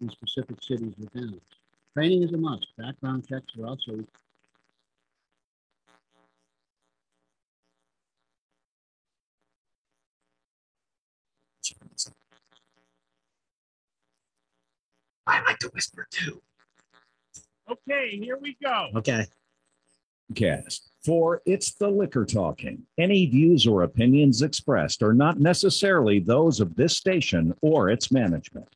in specific cities or towns. Training is a must. Background checks are also I like to whisper too. Okay, here we go. okay. Cast for It's the Liquor Talking. Any views or opinions expressed are not necessarily those of this station or its management.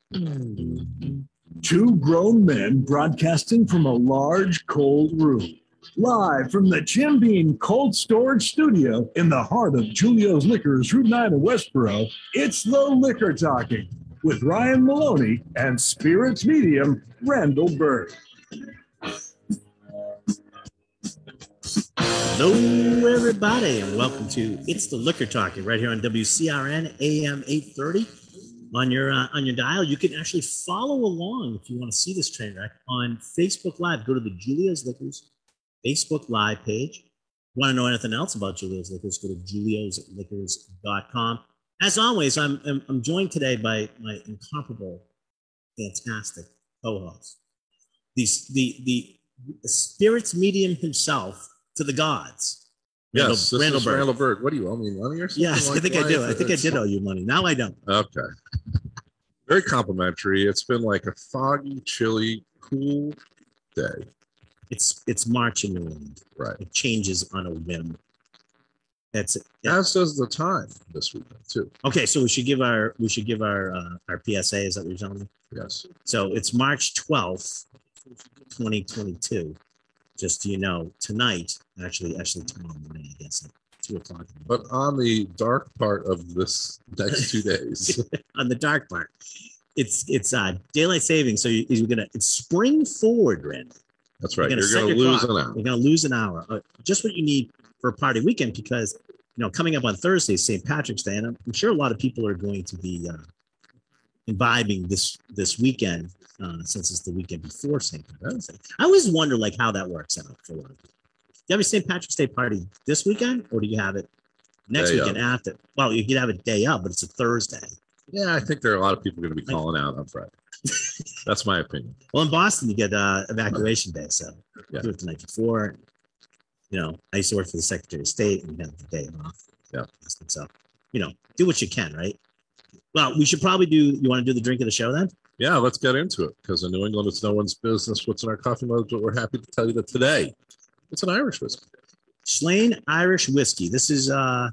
Two grown men broadcasting from a large, cold room. Live from the Jim Beam Cold Storage Studio in the heart of Julio's Liquors, Route 9 in Westboro, it's the Liquor Talking with Ryan Maloney and Spirits Medium, Randall Bird. Hello, everybody, and welcome to It's the Liquor Talking right here on WCRN AM 830 on your uh, on your dial. You can actually follow along if you want to see this train wreck on Facebook Live. Go to the Julio's Liquors Facebook Live page. Want to know anything else about Julio's Liquors? Go to juliosliquors.com. As always, I'm, I'm I'm joined today by my incomparable, fantastic co-host, the the the spirits medium himself to the gods. Randall- Yes, Randall Bird. Randall Bird. What do you owe me money or something? Yes, I think I do. I think I did owe you money. Now I don't. Okay. Very complimentary. It's been like a foggy, chilly, cool day. It's it's March in New England. Right. It changes on a whim. That's it. As does the time this weekend too. Okay, so we should give our we should give our uh, our PSA. Is that what you're telling me? Yes. So it's March twelfth, twenty twenty two. Just so you know, tonight, actually, actually tomorrow morning, I guess, at two o'clock. But on the dark part of this next two days, on the dark part, it's it's uh daylight saving. So you, you're gonna it's spring forward, Randy. that's right. You're You're going to your lose clock. an hour. You're gonna lose an hour. Uh, just what you need for a party weekend because you know coming up on Thursday, St. Patrick's Day, and I'm, I'm sure a lot of people are going to be uh, imbibing this this weekend uh, since it's the weekend before St. Patrick's Day. I always wonder like how that works out for a lot of people. Do you have a St. Patrick's Day party this weekend, or do you have it next Day weekend after? Well, you could have a day up, but it's a Thursday. Yeah, I think there are a lot of people going to be calling out on Friday. That's my opinion. Well, in Boston, you get uh, evacuation day, so Yeah. do it the night before. You know, I used to work for the Secretary of State and we have the day off. Yeah. So, you know, do what you can, right? Well, we should probably do. You want to do the drink of the show then? Yeah, let's get into it because in New England, it's no one's business what's in our coffee mugs, but we're happy to tell you that today it's an Irish whiskey. Slane Irish whiskey. This is uh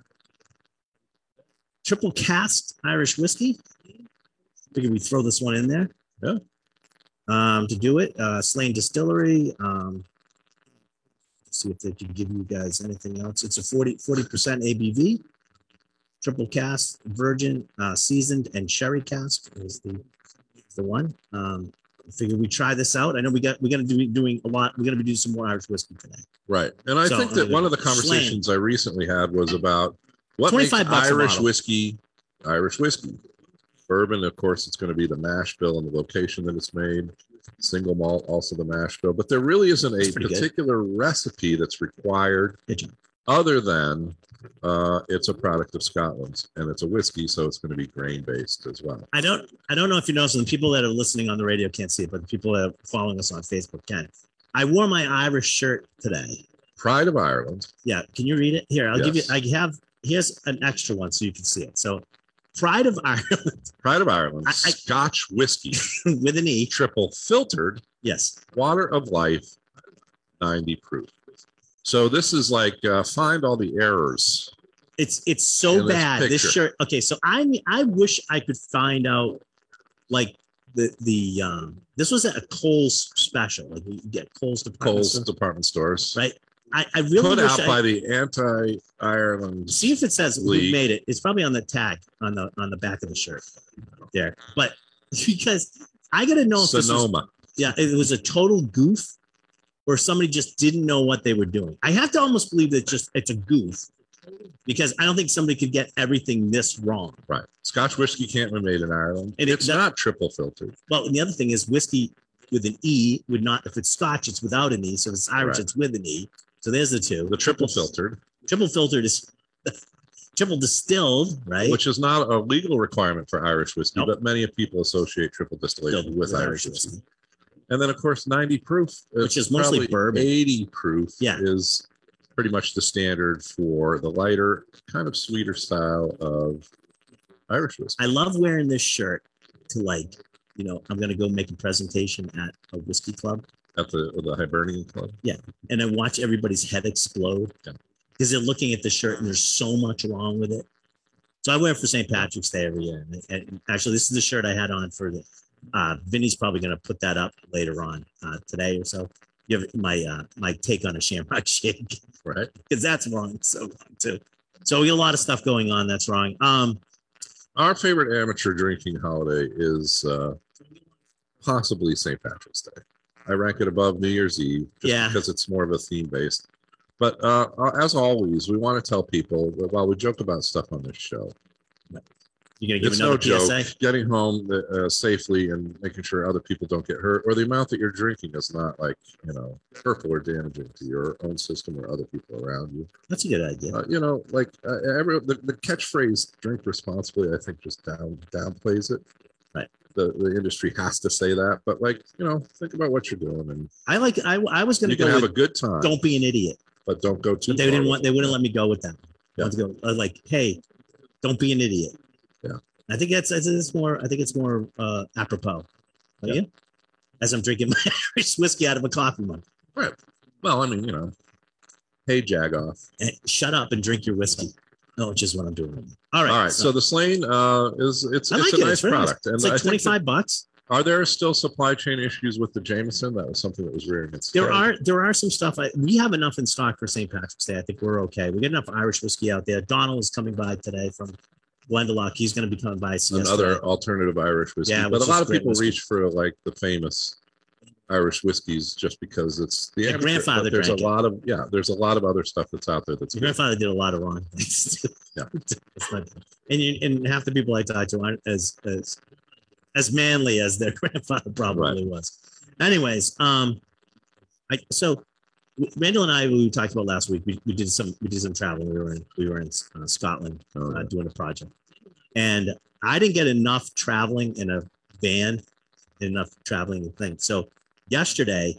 triple cast Irish whiskey. I Figured we throw this one in there. Yeah. Um, to do it, uh, Slane Distillery. Um, see if they can give you guys anything else. It's a 40 percent ABV. Triple cast, virgin, uh, seasoned, and sherry cask is the the one. Um, I figured we try this out. I know we got we're gonna be doing a lot. We're gonna be doing some more Irish whiskey today. Right. And I So, think that uh, one of the Slane. conversations I recently had was about what makes 25 bucks a Irish whiskey Irish whiskey. Bourbon, of course, it's going to be the mash bill and the location that it's made. Single malt, also the mash bill. But there really isn't a pretty good. particular recipe that's required other than uh, it's a product of Scotland and it's a whiskey, so it's going to be grain based as well. I don't I don't know if you know the people that are listening on the radio can't see it, but the people that are following us on Facebook can. I wore my Irish shirt today. Pride of Ireland. Yeah, can you read it? Here, I'll give you I have here's an extra one so you can see it. So Pride of Ireland Pride of Ireland. I- I- Scotch whiskey, with an E. triple filtered, Yes. water of life, 90 proof. So this is like uh, find all the errors. It's it's so In this bad. This shirt. Okay, so I I wish I could find out like the the um this was a Kohl's special. Like you get Kohl's department Kohl's store, department stores. right? I, I really Put wish out I, by the anti-Ireland. see if it says who made it. It's probably on the tag on the on the back of the shirt there. But because I gotta know if this was, Sonoma. yeah, it was a total goof or somebody just didn't know what they were doing. I have to almost believe that just it's a goof because I don't think somebody could get everything this wrong. Right. Scotch whiskey can't be made in Ireland. And it's that- not triple filtered. Well, and the other thing is whiskey with an E would not if it's Scotch, it's without an E. So if it's Irish, Right. it's with an E. So there's the two. The triple filtered. triple filtered is triple distilled, right? which is not a legal requirement for Irish whiskey, Nope. but many people associate triple distillation with Irish whiskey. And then, of course, 90 proof, Which is mostly bourbon. 80 proof Yeah. is pretty much the standard for the lighter, kind of sweeter style of Irish whiskey. I love wearing this shirt to like, you know, I'm gonna go make a presentation at a whiskey club, at the the Hibernian Club. Yeah. And I watch everybody's head explode Yeah. because they're looking at the shirt and there's so much wrong with it. So I wear it for St. Patrick's Day every year. And actually, this is the shirt I had on for the. Uh, Vinny's probably going to put that up later on uh, today or so. Give my uh, my take on a Shamrock Shake Right. because that's wrong. So wrong too. So we got a lot of stuff going on that's wrong. Um, Our favorite amateur drinking holiday is uh, possibly St. Patrick's Day. I rank it above New Year's Eve just Yeah. because it's more of a theme based. But uh, uh, as always, we want to tell people that while we joke about stuff on this show, you're going to give it's another no PSA. joke. Getting home uh, safely and making sure other people don't get hurt, or the amount that you're drinking is not like you know hurtful or damaging to your own system or other people around you. That's a good idea. Uh, you know, like uh, every the, the catchphrase "drink responsibly," I think just down downplays it. Right. The the industry has to say that, but like you know, think about what you're doing, and I like. I, I was going you to can go. have With, a good time. don't be an idiot. but don't go too. But they didn't want. They wouldn't let me go with that. I Yeah. go. Like, hey, don't be an idiot. Yeah. I think that's. I it's more. I think it's more uh, apropos. Yeah. you? As I'm drinking my Irish whiskey out of a coffee mug. Right. Well, I mean, you know, hey, Jagoff. And shut up and drink your whiskey. No, which is what I'm doing. All right. All right, so, the Slane uh, is it's I it's like a it. nice It's very nice. product, it's I like that- 25 bucks. Are there still supply chain issues with the Jameson? That was something that was rearing its There are there are some stuff. I, we have enough in stock for St. Patrick's Day. I think we're okay. We get enough Irish whiskey out there. Donald is coming by today from Glendalough. He's going to be coming by. another alternative Irish whiskey. Yeah, but a lot of people whiskey. reach for like the famous Irish whiskeys just because it's the amateur, grandfather There's a lot of yeah. There's a lot of other stuff that's out there that's Your grandfather did a lot of wrong things. Yeah. Not- and you, and half the people I talk to aren't as as as manly as their grandfather probably was. Anyways, um, I so Randall and I we talked about last week. We, we did some we did some traveling. We were in we were in uh, Scotland Oh, uh, doing a project, and I didn't get enough traveling in a van, enough traveling and things. So yesterday,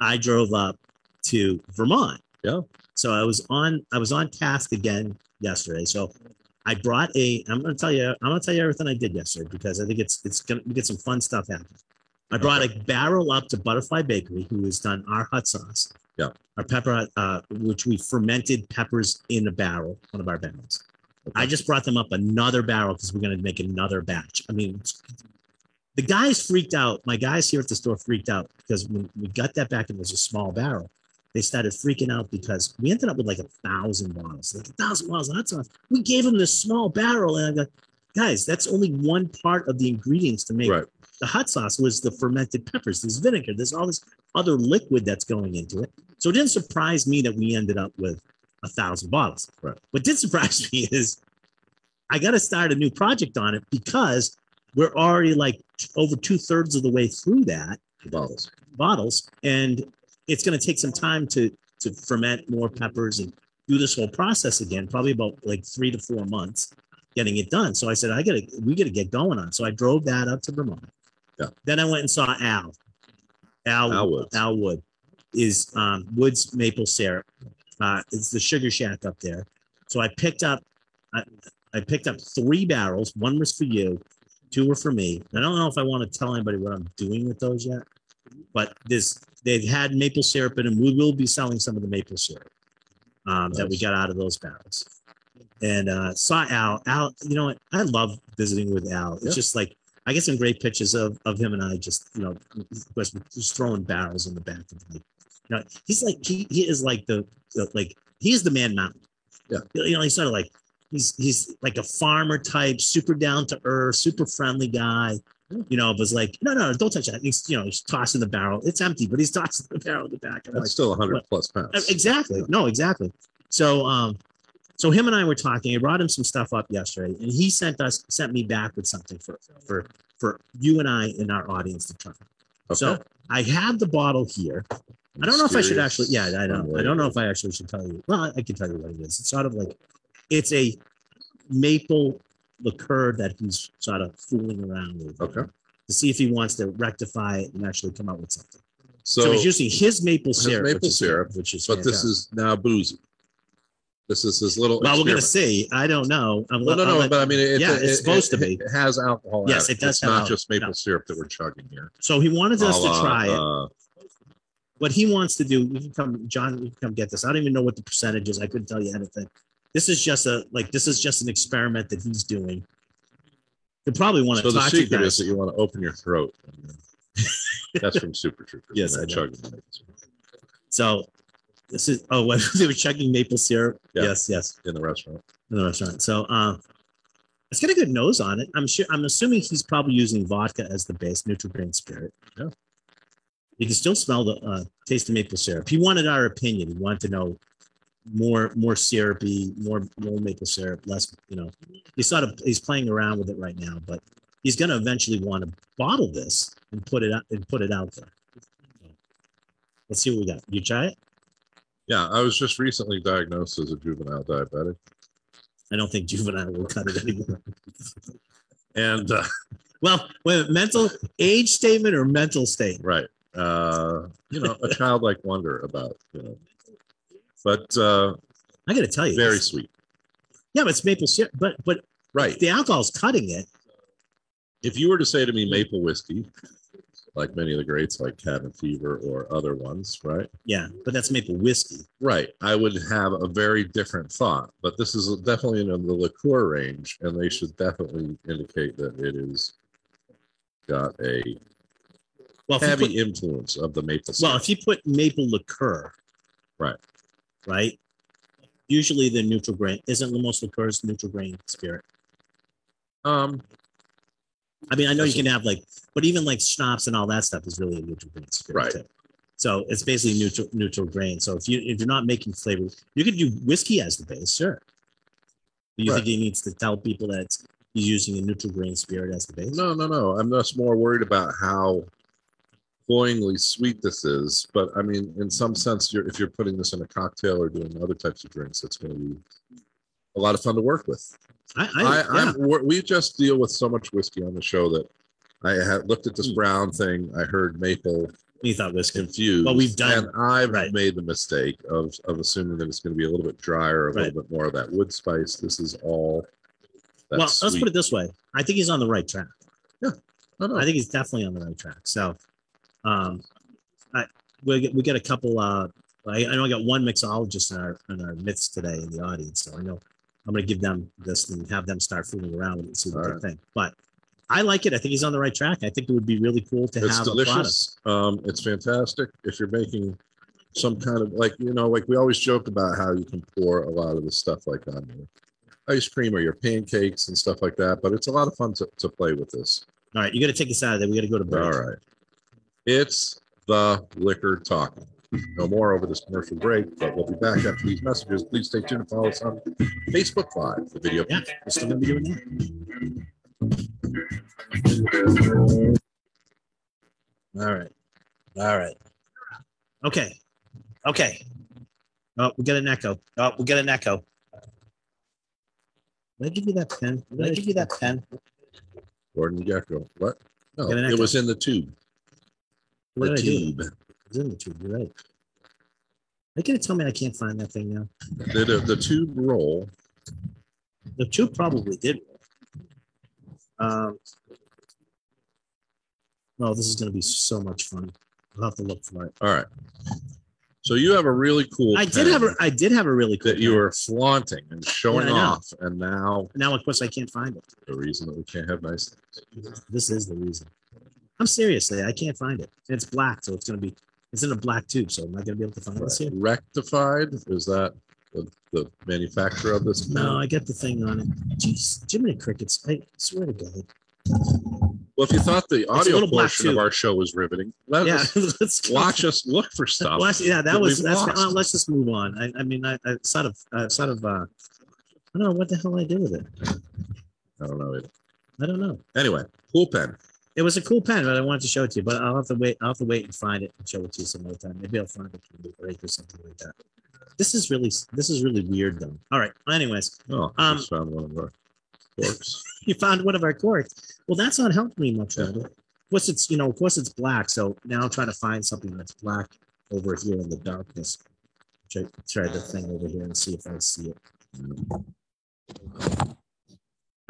I drove up to Vermont. Yeah. So I was on I was on task again yesterday. So I brought a. I'm going to tell you. I'm to tell you everything I did yesterday because I think it's it's going to get some fun stuff happening. I brought a barrel up to Butterfly Bakery, who has done our hot sauce. Yeah. Our pepper, uh, which we fermented peppers in a barrel, one of our barrels. I just brought them up another barrel because we're going to make another batch. I mean, the guys freaked out. My guys here at the store freaked out because when we got that back and it was a small barrel, they started freaking out because we ended up with like a thousand bottles, like a thousand bottles of hot sauce. We gave them this small barrel, and I go, guys, that's only one part of the ingredients to make Right. the hot sauce was the fermented peppers. There's vinegar. There's all this other liquid that's going into it. So it didn't surprise me that we ended up with a thousand bottles. Right. What did surprise me is I got to start a new project on it because we're already like over two thirds of the way through that bottles. bottles, and it's going to take some time to to ferment more peppers and do this whole process again. Probably about like three to four months getting it done. So I said, I gotta, we gotta get going on. So I drove that up to Vermont. Yeah. Then I went and saw Al. Al, Al Woods. Al Wood is um, Woods maple syrup. Uh, it's the Sugar Shack up there. So I picked up, I, I picked up three barrels. One was for you, two were for me. I don't know if I want to tell anybody what I'm doing with those yet, but this they've had maple syrup in them. We will be selling some of the maple syrup um, that we Nice. got out of those barrels. And uh, saw Al. Al, you know what? I love visiting with Al. It's Yeah. just like I get some great pictures of, of him and I just, you know, just throwing barrels in the back of like, he's like he, he is like the, the like he is the man mountain. Yeah. You know, he's sort of like he's he's like a farmer type, super down to earth, super friendly guy. You know, was like, no, no, don't touch that. He's, you know, he's tossing the barrel. It's empty, but he's tossing the barrel in the back. I'm That's like, still 100 what- plus uh, pounds. Exactly. No, exactly. So, um, so him and I were talking. I brought him some stuff up yesterday, and he sent us sent me back with something for for for you and I in our audience to try. So I have the bottle here. I don't know if I should actually. Yeah, I don't know. I don't know if I actually should tell you. Well, I, can tell you what it is. It's sort of like it's a maple liqueur that he's sort of fooling around with. Okay. To see if he wants to rectify it and actually come up with something. So, So, he's using his maple His syrup, maple which is, syrup, which is but this is now boozy. This is his little. well, we're gonna see. I don't know. I'm, Well, no, no, but I mean, it, yeah, it- it's it- supposed it- to be. It has alcohol. Yes, in it does It's not al- just maple no. syrup that we're chugging here. So he wanted us to try it. uh, what he wants to do, we can come, John, we can come get this. I don't even know what the percentage is. I couldn't tell you anything. This is just a like this is just an experiment that he's doing. You probably want to so the talk to secret is that you want to open your throat. That's from Super Troopers. Yes, I they know. chug the maple syrup So this is oh, what they were chugging maple syrup. Yeah. Yes, yes, in the restaurant. in the restaurant. So uh, it's got a good nose on it. I'm sure. I'm assuming he's probably using vodka as the base, neutral grain spirit. Yeah. You can still smell the uh, taste of maple syrup. He wanted our opinion. He wanted to know more more syrupy, more more maple syrup, less. You know, he's sort of he's playing around with it right now, but he's going to eventually want to bottle this and put it out and put it out there. Let's see what we got. You try it. Yeah, I was just recently diagnosed as a juvenile diabetic, I don't think juvenile will cut it anymore. and uh, Well, wait, mental age statement or mental state? right, uh, you know, a childlike wonder about you know, but uh, I got to tell you, very this- sweet. yeah, but it's maple syrup. But but Right. the alcohol's cutting it. If you were to say to me maple whiskey, like many of the greats, like Cabin Fever or other ones, right? Yeah, but that's maple whiskey. Right. I would have a very different thought, but this is definitely in the liqueur range, and they should definitely indicate that it is got a Well, if you heavy put, influence of the maple well, if you put maple liqueur, Right. right. Usually the neutral grain isn't the most liqueurs neutral grain spirit. Um, I mean, I know you can have like, but even like schnapps and all that stuff is really a neutral grain spirit. Right. Too. So it's basically neutral neutral grain. So if you if you're not making flavor, you could do whiskey as the base, sure. Do you Right. think he needs to tell people that he's using a neutral grain spirit as the base? no, no, no. I'm just more worried about how cloyingly sweet this is. But I mean, in some sense, you're, if you're putting this in a cocktail or doing other types of drinks, it's going to be a lot of fun to work with. I, I, I, yeah. I'm, we're- we just deal with so much whiskey on the show that I had looked at this Hmm. brown thing. I heard maple you thought whiskey. confused. Well, we've done- and I've right. made the mistake of, of assuming that it's going to be a little bit drier, a Right. little bit more of that wood spice. This is all. Well, let's put it this way. I think he's on the right track. No, no. I think he's definitely on the right track. So, um, I we get we get a couple. Uh, I, I know I got one mixologist in our in our midst today in the audience, so I know I'm going to give them this and have them start fooling around with it and see what All they right. think. But I like it. I think he's on the right track. I think it would be really cool to it's have product. delicious. Um, it's fantastic. If you're making some kind of like you know, like we always joke about how you can pour a lot of the stuff like on your ice cream or your pancakes and stuff like that. But it's a lot of fun to, to play with this. All right, you got to take us out of there. We got to go to break. All right. It's the liquor talking. No more over this commercial break, but we'll be back after these messages. Please stay tuned and follow us on Facebook Live, the video. Yeah, we're still be doing that. All right. All right. Okay. Okay. Oh, we got an echo. Oh, we got an echo. Did I give you that pen? Did I give you that pen? Gordon Gekko. What? No, it was in the tube. What The did tube. In the tube. You're right. Are you gonna tell me I can't find that thing now? The, the, the tube roll. The tube probably did. Um, oh, this is gonna be so much fun. I'll have to look for it. All right. So you have a really cool. I did have a I did have a really cool that you were flaunting and showing Yeah, off, and now now of course I can't find it. the reason that we can't have nice things. This is the reason. I'm seriously, I can't find it. It's black, so it's gonna be it's in a black tube, so I'm I gonna be able to find this here? Rectified is that the, the manufacturer of this? No, I get the thing on it. Jeez, Jiminy Crickets. I swear to God. Well, if you thought the audio portion of our show was riveting, let Yeah, us let's watch us look for stuff. Well, yeah, that that was that's. Uh, let's just move on. I, I mean, I, I sort of, uh, sort of. Uh, I don't know what the hell I did with it. I don't know. I don't know. Anyway, cool pen. It was a cool pen, but I wanted to show it to you. But I'll have to wait. I'll have to wait and find it and show it to you some other time. Maybe I'll find it from the break or something like that. This is really, this is really weird, though. All right. Anyways, Oh, I um, just found one of our. corks. you found one of our corks. Well, that's not helping me much. Randall. Of course, it's you know, of course, it's black. So now I'm trying to find something that's black over here in the darkness. Try, try the thing over here and see if I see it.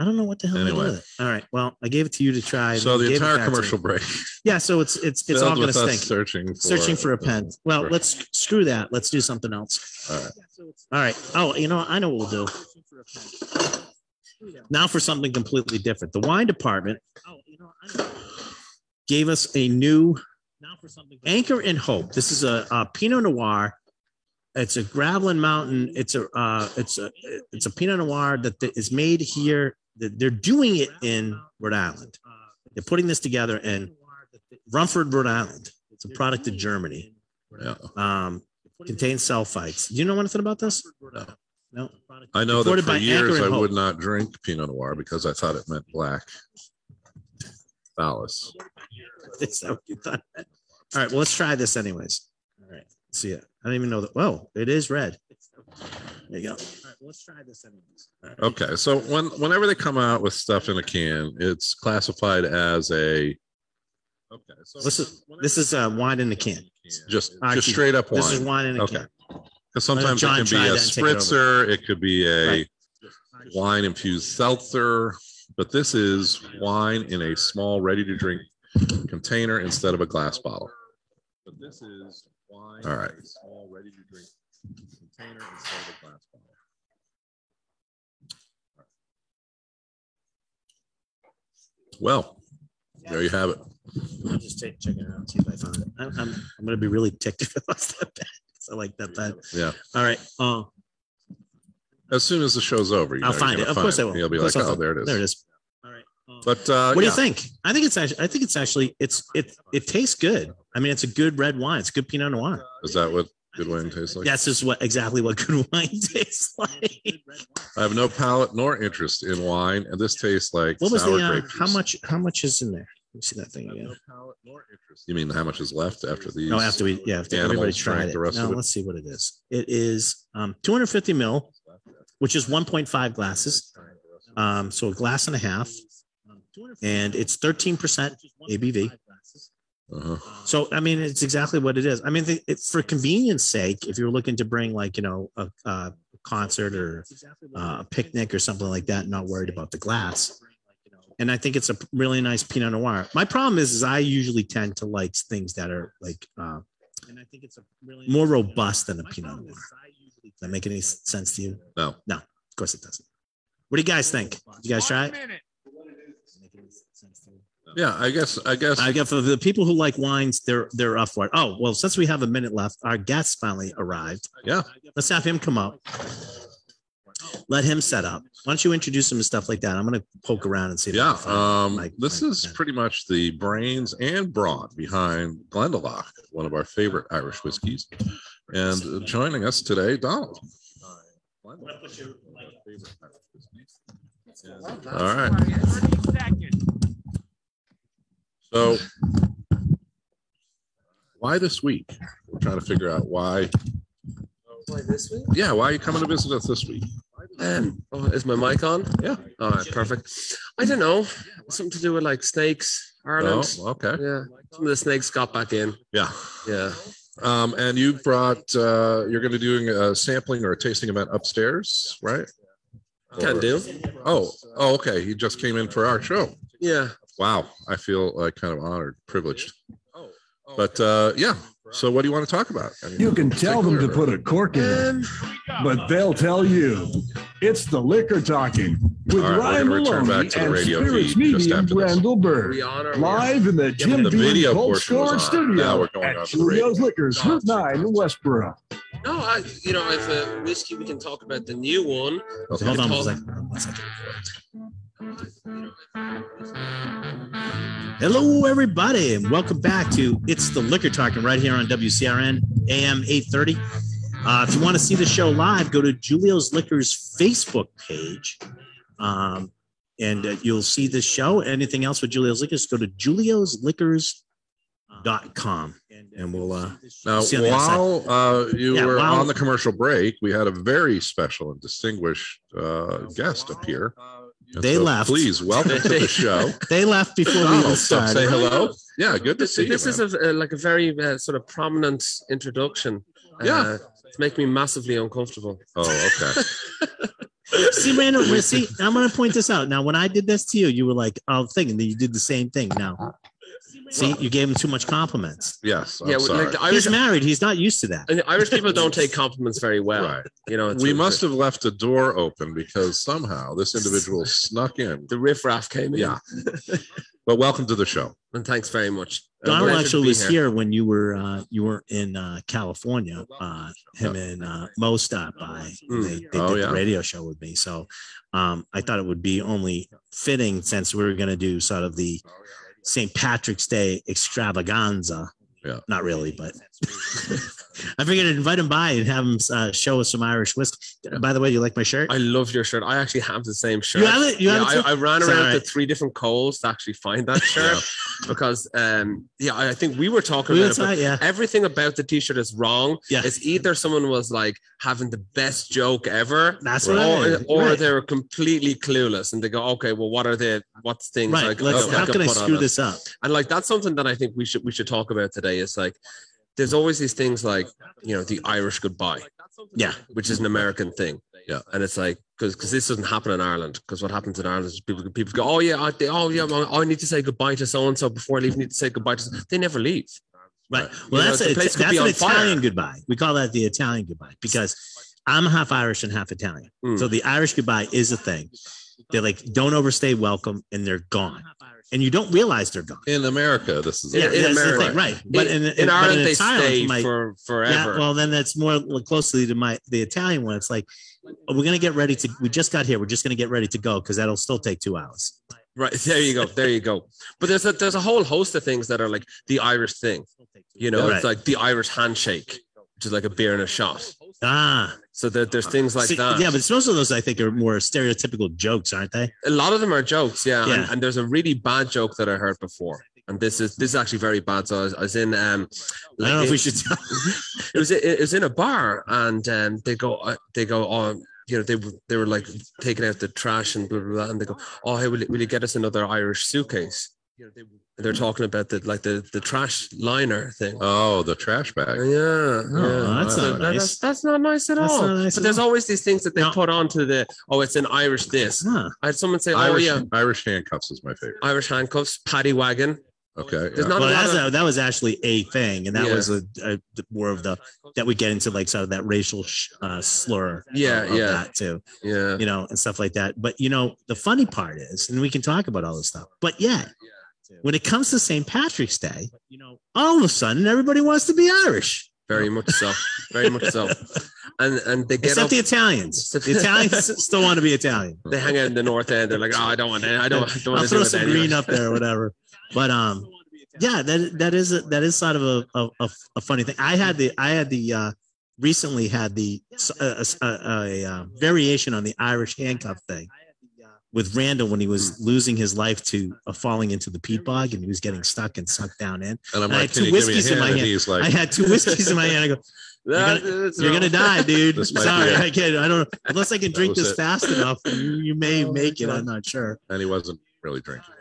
I don't know what the hell. to do Anyway. with it. all right. Well, I gave it to you to try. So You the gave it entire back to me. commercial break. Yeah. So it's it's it's all going to with stink. Searching for Searching for a pen. Well, Right. let's screw that. Let's do something else. All right. All right. Oh, you know, I know what we'll do. Now for something completely different. The wine department gave us a new Anchor and Hope. This is a, a Pinot Noir. It's a Gravelin Mountain. It's a uh, it's a it's a Pinot Noir that that is made here. They're doing it in Rhode Island. They're putting this together in Rumford, Rhode Island. It's a product of Germany. Yeah. Um, contains sulfites. Do you know anything about this? No. No. I know that for years I would not drink Pinot Noir because I thought it meant black. Phallus. Is that what you thought? All right, well, let's try this anyways. All right, see it. I don't even know that. Whoa, it is red. There you go. All right, well, let's try this anyways. Okay, so when whenever they come out with stuff in a can, it's classified as a. Okay, so This is this is uh, wine in the can. just Actually, just straight up wine. This is wine in a Okay. can. Because sometimes it can be a that and take it spritzer, it could be a Right. wine infused seltzer, but this is wine in a small, ready to drink container instead of a glass bottle. But this is wine All right. in a small, ready to drink container instead of a glass bottle. Well, there you have it. I'll just take, check it out, see if I found it. I'm, I'm, I'm gonna be really ticked if it was that bad. 'cause I like that bad. Yeah. All right. Oh, As soon as the show's over, you I'll know, you're find it. Of course I will. You'll be Of like, I'll oh, find there it is. there it is. All right. Oh. But uh, what do yeah. you think? I think it's actually. I think it's actually. It's it. It tastes good. I mean, it's a good red wine. It's a good Pinot Noir. Is that what good wine tastes like? That's just what exactly what good wine tastes like. I have no palate nor interest in wine, and this tastes like What was sour the uh, grape how much? How much is in there? Let me see that thing again. no palate nor interest. You mean how much is left after these? No, after we yeah, after animals everybody tried it. the rest Now of it? let's see what it is. It is um, 250 mil, which is 1.5 glasses. Um, so a glass and a half, and it's 13 percent ABV. Uh-huh. So I mean, it's exactly what it is. I mean, the, it, for convenience sake, if you're looking to bring like you know a, a concert or uh, a picnic or something like that, not worried about the glass. And I think it's a really nice Pinot Noir. My problem is, is I usually tend to like things that are like, uh, and I think it's a really more robust than a Pinot Noir. Does that make any sense to you? No. no, of course it doesn't. What do you guys think? You guys try it? Yeah, I guess. I guess. I guess for the people who like wines, they're they're up for it. Oh well, since we have a minute left, our guest finally arrived. yeah. Let's have him come up. Let him set up. Why don't you introduce him and stuff like that? I'm gonna poke around and see. if Yeah. can Um, my- this my is pen. pretty much the brains and brawn behind Glendalough, one of our favorite Irish whiskeys. And uh, joining us today, Donald. All right. 30 seconds. So, why this week? We're trying to figure out why. Why this week? Yeah, why are you coming to visit us this week? Oh, is my mic on? Yeah. All right, perfect. I don't know. Something to do with like snakes, Ireland. Oh, okay. Yeah. Some of the snakes got back in. Yeah. Yeah. Um, and you brought, uh, you're going to be doing a sampling or a tasting event upstairs, right? Can Or- do. Oh, oh, okay. He just came in for our show. Yeah. Wow. I feel like kind of honored, privileged. But uh, yeah. So what do you want to talk about? I mean, You can tell them to put a cork in it, but they'll tell you. It's the liquor talking with All right, Ryan gonna return Maloney back to the and radio Spirits feed just Medium after this. Randall Bird. we on or we Live in the Jim the Beam video Cold portion was Storage. Now Studio we're going on at to. Julio's Liquors, Route 9 in Westboro. No, I, you know, if a whiskey, we can talk about the new one. Okay. Hold on Talk- one second. One second. Hello, everybody, and welcome back to It's the Liquor Talking right here on WCRN AM 830. Uh, if you want to see the show live, go to Julio's Liquors Facebook page, um, and uh, you'll see the show. Anything else with Julio's Liquors, go to juliosliquors.com, and we'll uh, Now, see you on the other side. while uh, you Yeah, were while- on the commercial break, we had a very special and distinguished uh, guest appear. They So left. Please welcome to the show. They left before we even Donald, stop, say hello. Yeah, good to This, see you. this is a, a- like a very uh, sort of prominent introduction. Yeah. Uh, it's making me massively uncomfortable. Oh, okay. See, Randall, see, I'm going to point this out. Now, when I did this to you, you were like, oh, thinking that you did the same thing. Now, see, you gave him too much compliments. Yes. I'm yeah, sorry. like Irish, He's married. He's not used to that. and the Irish people don't take compliments very well. Right. You know, we a- must have left a door open because somehow this individual snuck in. The riffraff came in. Yeah. But welcome to the show. And thanks very much. A Donald actually was here. when you were uh, you were in uh, California. Uh, him and uh, Mo stopped by. and They, they Oh, did yeah. the radio show with me. So um, I thought it would be only fitting since we were going to do sort of the St. Patrick's Day extravaganza. Yeah. Not really, but I figured I'd invite him by and have him uh, show us some Irish whiskey. By the way, you like my shirt? I love your shirt. I actually have the same shirt. You have it? You have yeah, it? I, I ran around all to three different Kohl's to actually find that shirt because, um, yeah, I I think we were talking We about it. yeah. Everything about the T-shirt is wrong. Yeah. It's either someone was like having the best joke ever, That's or, right. or Right. they were completely clueless and they go, okay, well, what are the what's things Right. like? Let's, I how can I put screw this up? And like that's something that I think we should we should talk about today. Is like there's always these things like you know the Irish goodbye, Yeah. which is an American thing. Yeah. and it's like because because this doesn't happen in Ireland. Because what happens in Ireland is people people go, oh yeah, I, they, oh yeah, I need to say goodbye to so and so before I leave. I need to say goodbye to. They never leave. Right. Well, know, that's the a, that's be an on fire. Italian goodbye. We call that the Italian goodbye because I'm half Irish and half Italian. Mm. So the Irish goodbye is a thing. They're like, don't overstay welcome, and they're gone, and you don't realize they're gone. In America, this is Yeah, in that's America. the thing, right? But in, in, in, but Ireland, in they Thailand, stay you might- for yeah, forever. well, then that's more li- closely to my the Italian one. It's like we're gonna get ready to. We just got here. We're just gonna get ready to go because that'll still take two hours. Right there you go, there you go. But there's a there's a whole host of things that are like the Irish thing. You know, Right. it's like the Irish handshake, which is like a beer and a shot. Ah, So that there's things like that. yeah, but most of those I think are more stereotypical jokes, aren't they? a lot of them are jokes, yeah. Yeah. And, and there's a really bad joke that I heard before, and this is this is actually very bad. So I was, I was in um, I don't know if it- we should. It was it was in a bar and um, they go uh, they go oh you know they were they were like taking out the trash and blah blah, blah and they go oh hey will you, will you get us another Irish suitcase? And they're talking about the like the the trash liner thing. Oh, the trash bag. Yeah, yeah. Oh, that's not that- nice. That's, that's not nice at That's all. not nice but at there's all. always these things that they No. put onto the oh, it's an Irish this. Huh. I had someone say, oh Irish, yeah, Irish handcuffs is my favorite. Irish handcuffs, paddy wagon. Okay. There's yeah. not well, a of, a, that was actually a thing, and that Yeah. was a, a more of the that we get into like sort of that racial sh- uh, slur. Yeah, of, of yeah. that too, yeah. you know, and stuff like that. But you know, the funny part is, and we can talk about all this stuff, but yet when it comes to St. Patrick's Day, you know, all of a sudden everybody wants to be Irish, Very much so. Very much so. And and they get except up, the Italians. The Italians still want to be Italian. they hang out in the north end. They're like, oh, I don't want to. I don't, I don't I'll to throw it some anyway." green up there or whatever. But um, yeah, that that is a, that is sort of a, a, a, a funny thing. I had the I had the uh, recently had the uh, a, a, a, uh variation on the Irish handcuff thing with Randall when he was losing his life to uh, falling into the peat bog and he was getting stuck and sucked down in. And I'm I like, had two you give me a whiskeys in my hand. he's like, I had two whiskeys in my hand. I go, You're it's you're gonna die, dude. This might be Sorry. I can't. I don't know unless I can drink this it. fast enough. You, you may make it. I'm not sure. and he wasn't really drinking.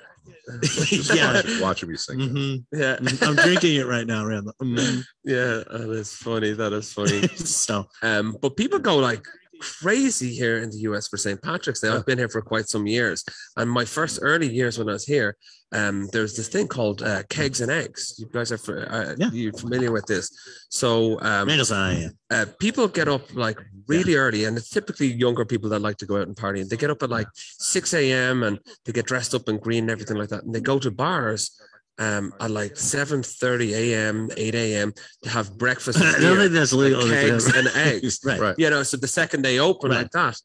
yeah. Watching, watching me sing. Mhm. Yeah, I'm drinking it right now, Randall. Mhm. yeah, that is funny. That is funny. so Um, but people go like crazy here in the US for St. Patrick's Day. I've been here for quite some years, and my first early years when I was here, um, there's this thing called uh, kegs and eggs. You guys are uh, Yeah. you familiar with this? So um, Randall's and I am. uh, people get up like really early, and it's typically younger people that like to go out and party. And they get up at like 6 a.m. and they get dressed up in green and everything like that. And they go to bars um, at like 7 30 a.m., 8 a.m. to have breakfast. I and don't think that's legal. and kegs and eggs. Right. Right. You know, so the second they open Right. like that.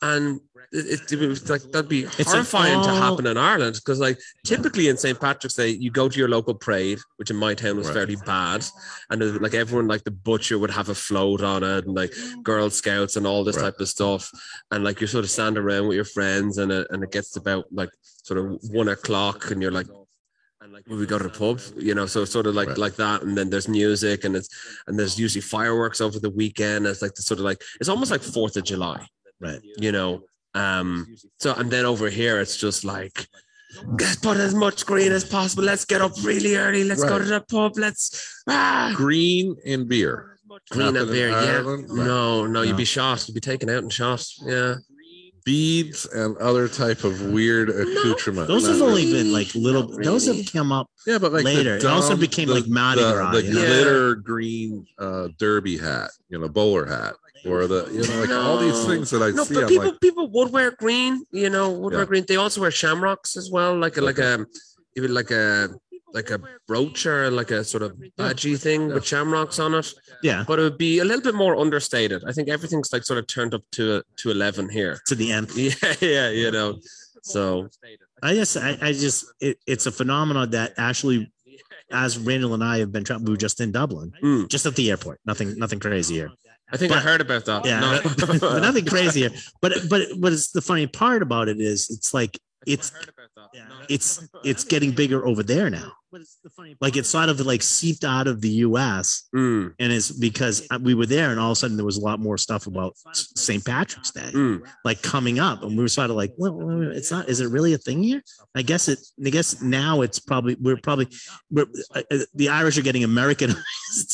And it, it was like that'd be like horrifying to happen in Ireland because, like, typically in St. Patrick's Day, you go to your local parade, which in my town was Right. fairly bad, and uh, like everyone, like the butcher would have a float on it, and like Girl Scouts and all this Right. type of stuff, and like you sort of stand around with your friends, and it, and it gets about like sort of one o'clock, and you're like. And like, will we go to the pub? You know, so sort of like Right. like that, and then there's music, and it's and there's usually fireworks over the weekend. It's like the sort of like it's almost like Fourth of July, Right. you know Um, so and then over here it's just like let's put as much green as possible. Let's get up really early. Let's go to the pub. Let's ah Green and beer. green and Nothing in beer. Yeah, Ireland? Right. no, no, you'd be shot. You'd be taken out and shot. Yeah, Beads and other type of weird accoutrement. Those have only really. been like little. Those have come up. yeah, but like the later. It also dumb- became the- like Mardi the, Gras, the you know? glitter green uh, derby hat, you know, bowler hat, or the you know like all these things that I no, see. but I'm people like, people would wear green. You know, would wear green. They also wear shamrocks as well, like a like a even like a like a brooch or like a sort of badgy thing with shamrocks on it. Yeah, But it would be a little bit more understated. I think everything's like sort of turned up to to eleven here. to the end. Yeah, yeah, you know. So I just, I, I just, it, it's a phenomenon that actually, as Randall and I have been traveling, we were just in Dublin, Mm. just at the airport. Nothing, nothing crazy here. I think I heard about that. Yeah, No. but nothing crazier. But, but, but it's the funny part about it is, it's like it's, it's, it's getting bigger over there now. Like it's sort of like seeped out of the U.S. Mm, and it's because we were there, and all of a sudden there was a lot more stuff about St. Patrick's Day. mm. like coming up and we were sort of like well it's not is it really a thing here i guess it i guess now it's probably we're probably we're uh, uh, the irish are getting americanized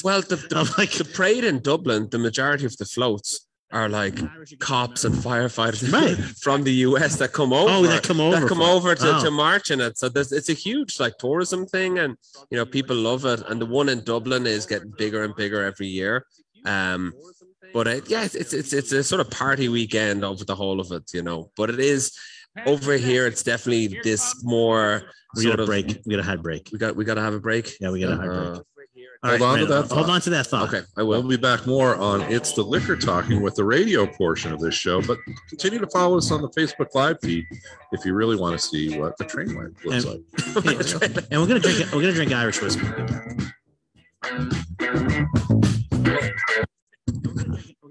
Well, the, the, like the parade in Dublin, the majority of the floats are like cops and firefighters Right. from the US that come over. oh that come over that come over to, Oh. to march in it. So there's, it's a huge like tourism thing, and you know people love it. And the one in Dublin is getting bigger and bigger every year. Um, but it, yeah, it's, it's it's it's a sort of party weekend over the whole of it, you know. But it is over here. It's definitely this more we sort got a of break we got a hard break We got we got to have a break. yeah we got a hard break Uh, All Hold on to Randall, that hold on to that thought okay, I We'll be back more on It's the Liquor Talking with the radio portion of this show, but continue to follow us on the Facebook Live feed if you really want to see what the train line looks And- like. and we're gonna drink we're gonna drink irish whiskey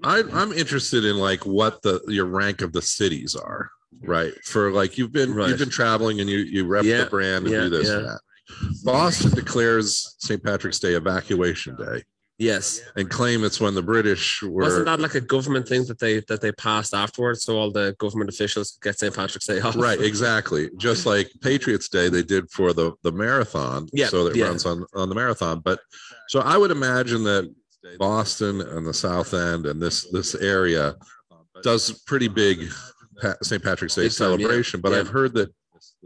I, I'm interested in like what the your rank of the cities are, right? For like you've been Right. you've been traveling and you you rep Yeah, the brand and yeah, do this yeah. and that. Boston declares St. Patrick's Day evacuation day Yes. and claim it's when the British were Wasn't that like a government thing that they that they passed afterwards, so all the government officials could get St. Patrick's Day off? right exactly just like Patriots Day they did for the the marathon, Yeah, so that yeah. runs on on the marathon. But so I would imagine that Boston and the South End and this this area does pretty big St. Patrick's Day Big time, yeah, celebration. But. I've heard that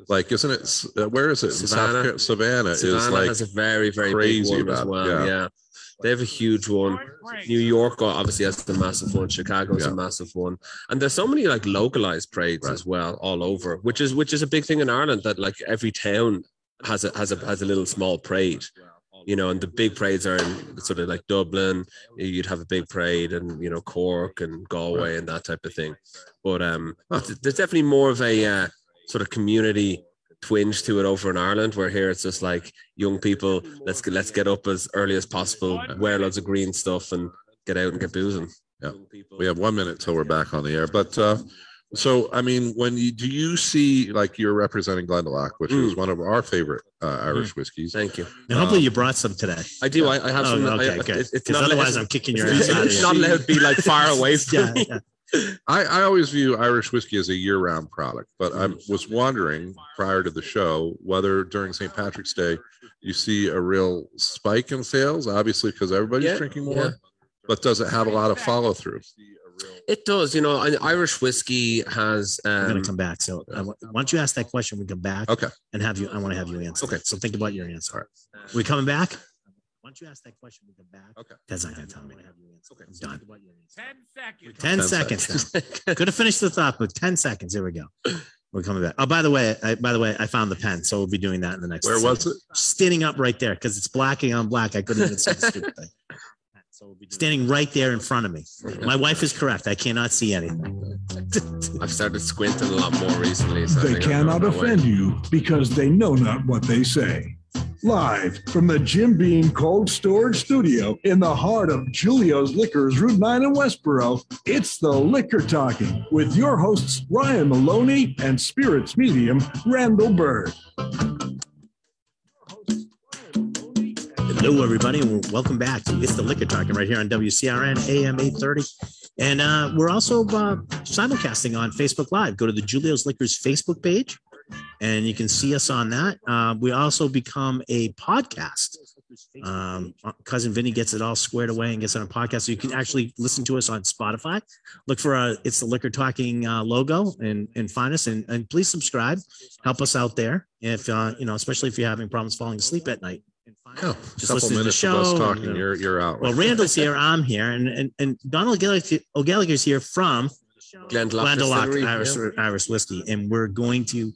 like isn't it uh, where is it South Savannah. Savannah, is Savannah like has a very very big one as about it, well. yeah. Yeah. They have a huge one. New York obviously has a massive one. Chicago's Yeah. a massive one, and there's so many like localized parades Right. as well all over, which is which is a big thing in Ireland that like every town has a has a has a little small parade, you know, and the big parades are in sort of like Dublin. You'd have a big parade, and you know Cork and Galway and that type of thing. But um, Huh. there's definitely more of a uh, sort of community twinge to it over in Ireland, where here it's just like young people. Let's get let's get up as early as possible, wear loads of green stuff, and get out and get boozing. Yeah. we have one minute till we're back on the air. But uh, so I mean, when you do you see like you're representing Glendalough, which is Mm. one of our favorite uh, Irish whiskeys. Thank you. and hopefully you brought some today I do. I, I have oh, some. okay I, good it's, it's because not otherwise allowed- i'm kicking your ass out of It's not allowed to be like far away from yeah, me. yeah. I, I always view Irish whiskey as a year-round product, but I was wondering prior to the show whether during St. Patrick's Day you see a real spike in sales. Obviously, because everybody's Yeah, drinking more, yeah. but does it have a lot of follow-through? It does. You know, Irish whiskey has. i'm gonna Um, come back so I, why don't you ask that question we come back Okay. and have you i want to have you answer Okay. so think about your answer we coming back why don't you ask that question we come back Okay. that's not gonna tell me Okay. I'm done Ten seconds. 10, 10 seconds, now. Could have finished the thought, but 10 seconds. Here we go. We're coming back. Oh, by the way, I, by the way, I found the pen, so we'll be doing that in the next. Where was it? Standing up right there because it's blacking on black. I couldn't even see the stupid thing. Standing right there in front of me. My wife is correct. I cannot see anything. I've started squinting a lot more recently. So They cannot going that way. offend you because they know not what they say. Live from the Jim Beam Cold Storage Studio in the heart of Julio's Liquors, Route 9 in Westboro, it's the Liquor Talking with your hosts, Ryan Maloney and Spirits Medium, Randall Bird. Hello, everybody, and welcome back to It's the Liquor Talking right here on WCRN AM 830. And uh, we're also uh, simulcasting on Facebook Live. Go to the Julio's Liquors Facebook page, and you can see us on that. Uh, we also become a podcast. Um, cousin Vinny gets it all squared away and gets on a podcast, so you can actually listen to us on Spotify. Look for uh, it's the Liquor Talking uh, logo and and find us and, and please subscribe. Help us out there if uh, you know, especially if you're having problems falling asleep at night. Yeah, Just couple listen to the show of us talking. uh, You're you're out. Well, Randall's here, I'm here, and and, and Donald O'Gallagher's here from Glendalough Irish, yeah. Irish whiskey, and we're going to.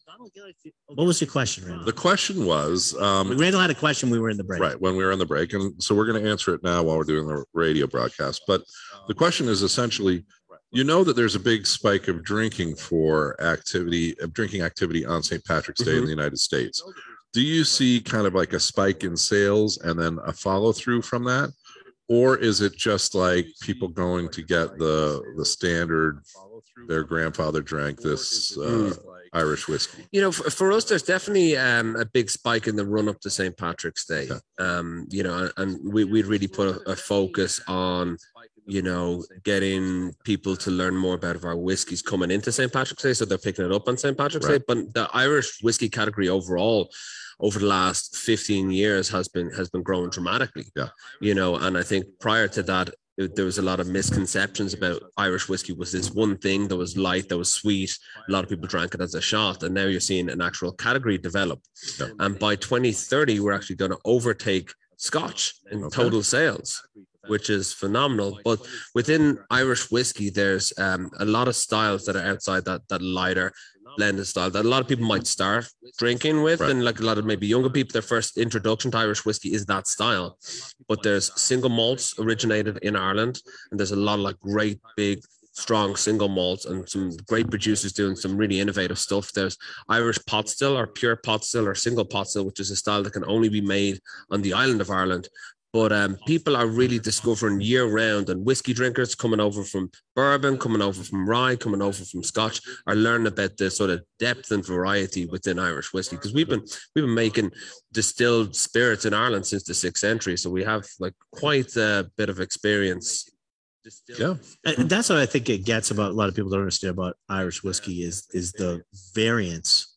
What was your question, Randall? the question was, um, Randall had a question. We were in the break. right when we were on the break, and so we're going to answer it now while we're doing the radio broadcast. But the question is essentially, you know that there's a big spike of drinking for activity of drinking activity on St. Patrick's Day in the United States. Do you see kind of like a spike in sales and then a follow through from that? Or is it just like people going to get the the standard their grandfather drank this uh, Irish whiskey? you know, for, for us, there's definitely um, a big spike in the run up to St. Patrick's Day. Um, you know, and we we really put a, a focus on, you know, getting people to learn more about our whiskeys coming into St. Patrick's Day, so they're picking it up on St. Patrick's Right. Day. But the Irish whiskey category overall, over the last 15 years, has been has been growing dramatically. Yeah. you know, and I think prior to that. There was a lot of misconceptions about Irish whiskey. Was this one thing that was light, that was sweet? A lot of people drank it as a shot, and now you're seeing an actual category develop. Yeah. And by 2030, we're actually going to overtake Scotch in Okay. total sales, which is phenomenal. But within Irish whiskey, there's um, a lot of styles that are outside that that lighter blended style that a lot of people might start drinking with, Right. and like a lot of maybe younger people, their first introduction to Irish whiskey is that style. But there's single malts originated in Ireland, and there's a lot of like great big strong single malts and some great producers doing some really innovative stuff. There's Irish pot still or pure pot still or single pot still, which is a style that can only be made on the island of Ireland. But um, people are really discovering year round, and whiskey drinkers coming over from bourbon, coming over from rye, coming over from Scotch are learning about the sort of depth and variety within Irish whiskey because we've been we've been making distilled spirits in Ireland since the sixth century, so we have like quite a bit of experience. Yeah. And that's what I think it gets about a lot of people don't understand about Irish whiskey is is the variance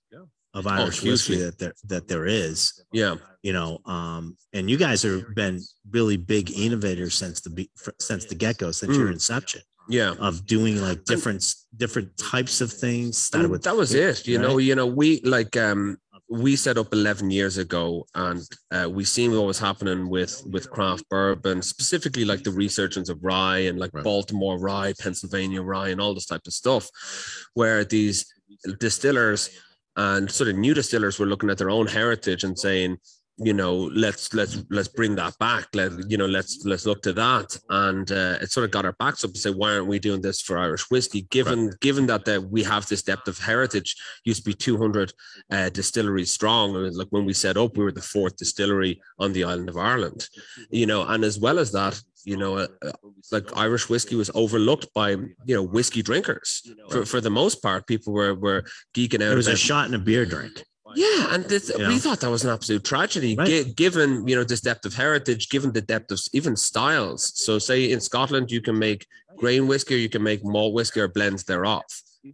of Irish whiskey hugely. that there that there is. Yeah, You know, um, and you guys have been really big innovators since the since the get go, since your Mm. inception yeah. of doing like different different types of things. Started And with that was it. You know, you know, we like um we set up 11 years ago and uh, we seen what was happening with with craft bourbon specifically like the resurgence of rye and like Right. baltimore rye pennsylvania rye and all this type of stuff where these distillers and sort of new distillers were looking at their own heritage and saying you know let's let's let's bring that back. Let you know let's let's look to that. And uh, it sort of got our backs up and say why aren't we doing this for irish whiskey? Given given that uh, we have this depth of heritage used to be 200 uh, distilleries strong. And like when we set up we were the fourth distillery on the island of ireland you know and as well as that you know uh, uh, like irish whiskey was overlooked by you know whiskey drinkers for, for the most part people were were geeking out it was a shot and a beer drink. yeah, and this, You we thought that was an absolute tragedy, Right. gi- given you know this depth of heritage, given the depth of even styles. So, say in Scotland, you can make grain whiskey, or you can make malt whiskey, or blends thereof.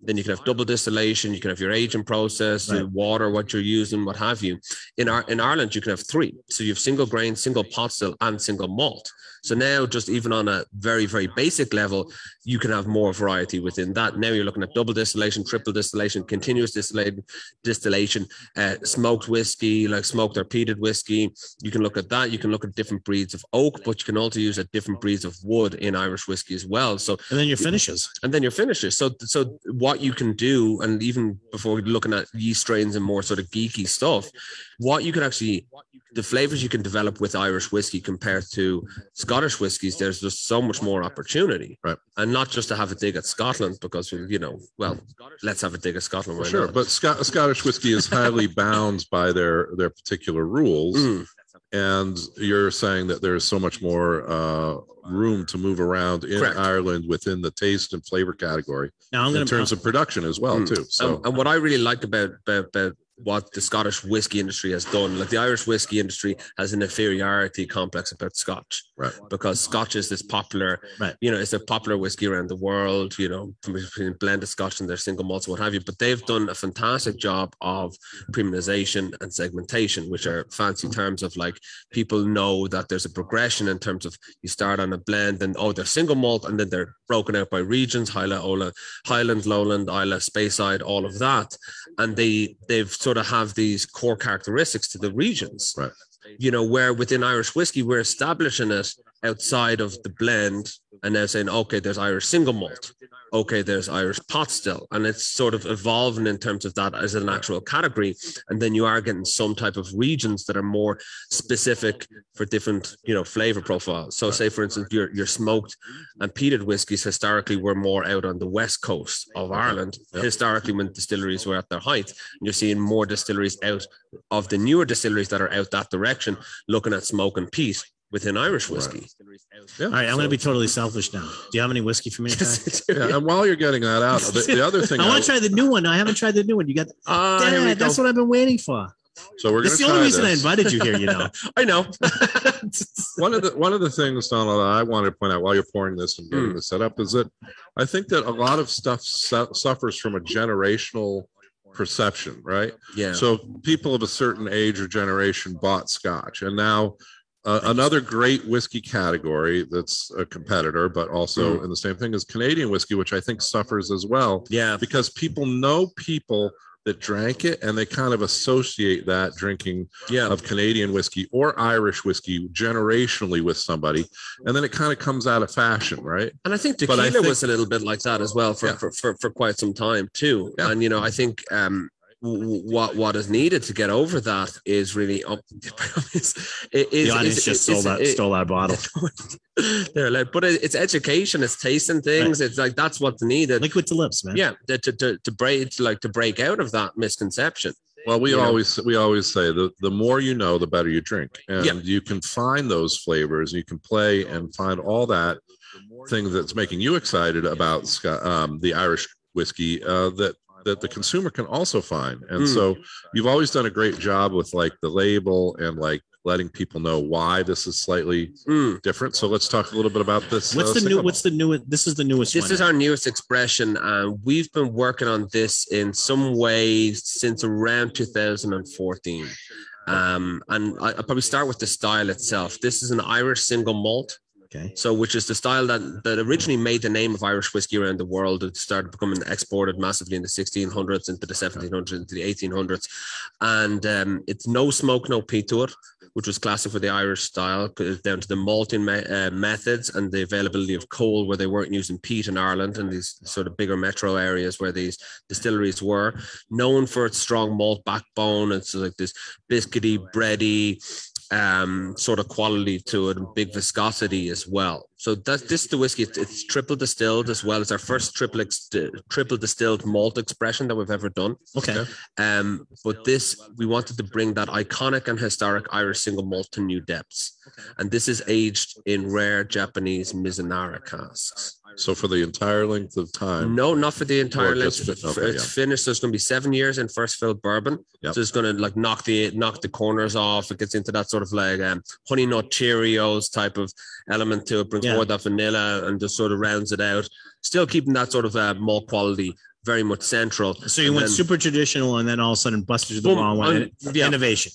Then you can have double distillation, you can have your aging process, Right. your water, what you're using, what have you. In our in Ireland, you can have three. So you have single grain, single pot still, and single malt. So now, just even on a very very basic level, you can have more variety within that. Now you're looking at double distillation, triple distillation, continuous distillation, distillation, uh, smoked whiskey, like smoked or peated whiskey. You can look at that. You can look at different breeds of oak, but you can also use at different breeds of wood in Irish whiskey as well. So And then your finishes. and then your finishes. So so what you can do, and even before looking at yeast strains and more sort of geeky stuff, what you can actually the flavors you can develop with Irish whiskey compared to Scottish whiskies, there's just so much more opportunity. Right. And not just to have a dig at Scotland because you know, well, let's have a dig at Scotland. Why Sure, but Scot- Scottish whiskey is highly bound by their their particular rules, Mm, and you're saying that there's so much more uh, room to move around in Correct. Ireland within the taste and flavor category Now in terms of production as well Mm. too. So and, and what I really like about, about about what the Scottish whiskey industry has done, like the Irish whiskey industry has an inferiority complex about Scotch, Right. Because Scotch is this popular, Right. You know, it's a popular whiskey around the world. You know, from between blended Scotch and their single malts, and what have you. But they've done a fantastic job of premiumization and segmentation, which are fancy terms of like people know that there's a progression in terms of you start on a blend and oh they're single malt and then they're broken out by regions, Hyla, Ola, Highland, Lowland, Islay, Speyside, all of that, and they they've sort of have these core characteristics to the regions. Right. You know, where within Irish whiskey we're establishing it outside of the blend and now saying, okay, there's Irish single malt. Okay, there's Irish pot still. And it's sort of evolving in terms of that as an actual category. And then you are getting some type of regions that are more specific for different, you know, flavor profiles. So say for instance, your your smoked and peated whiskies historically were more out on the west coast of Ireland. Historically, when distilleries were at their height, and you're seeing more distilleries out of the newer distilleries that are out that direction, looking at smoke and peat within Irish whiskey. yeah. All right, I'm So- going to be totally selfish now. Do you have any whiskey for me to yeah, and while you're getting that out, the, the other thing I I- want to try the new one. I haven't tried the new one. You got Ah, here Dad, that's what I've been waiting for. so we're That's going the only try reason I invited you here. You know, I know. one of the one of the things Donald that I want to point out while you're pouring this and getting Mm. this set up is that I think that a lot of stuff su- suffers from a generational perception, right? yeah. So people of a certain age or generation bought Scotch, and now uh, another great whiskey category that's a competitor, but also in the same thing is Canadian whiskey, which I think suffers as well yeah. because people know people that drank it and they kind of associate that drinking Yeah. of Canadian whiskey or Irish whiskey generationally with somebody, and then it kind of comes out of fashion, right? And I think But I tequila think- was a little bit like that as well for, Yeah. for, for, for quite some time too. Yeah. And you know, I think um what what is needed to get over that is really up. is, is, the audience is- just is- stole that is- stole that bottle. They're allowed, but it- it's education, it's tasting things. It's like that's what's needed. Liquid to lips, man. yeah, to, to, to, to break to like to break out of that misconception. Well, we You know? always we always say the the more you know, the better you drink, and Yeah. you can find those flavors. You can play and find all that thing that's making you excited about um, the Irish whiskey uh, that that the consumer can also find. And Mm. so you've always done a great job with like the label and like letting people know why this is slightly Mm. different. So let's talk a little bit about this. What's uh, the new? What's the new? This is the newest. This one is now. our newest expression, and we've been working on this in some ways since around 2014. Um, and I, I'll probably start with the style itself. This is an Irish single malt. Okay. So, which is the style that, that originally made the name of Irish whiskey around the world. It started becoming exported massively in the 1600s, into the 1700s, into the 1800s. And um, it's no smoke, no peat to it, which was classic for the Irish style, down to the malting me- uh, methods and the availability of coal, where they weren't using peat in Ireland and these sort of bigger metro areas where these distilleries were. Known for its strong malt backbone. It's like this biscuity, bready, um sort of quality to it and big viscosity as well. So that's this is the whiskey it's, it's triple distilled as well. As our first triple ex- triple distilled malt expression that we've ever done. Okay. um but this we wanted to bring that iconic and historic irish single malt to new depths. And this is aged in rare japanese mizunara casks So for the entire length of time, no, not for the entire length. just fi- For- okay, it's yeah. finished. So it's going to be seven years in first fill bourbon. Yep. So it's going to like knock the knock the corners off. It gets into that sort of like um, honey nut Cheerios type of element to it. Brings Yeah. more of that vanilla and just sort of rounds it out. Still keeping that sort of uh, malt quality very much central. So you And went then- super traditional, and then all of a sudden busted the Boom, wrong one. un- yeah. Innovation.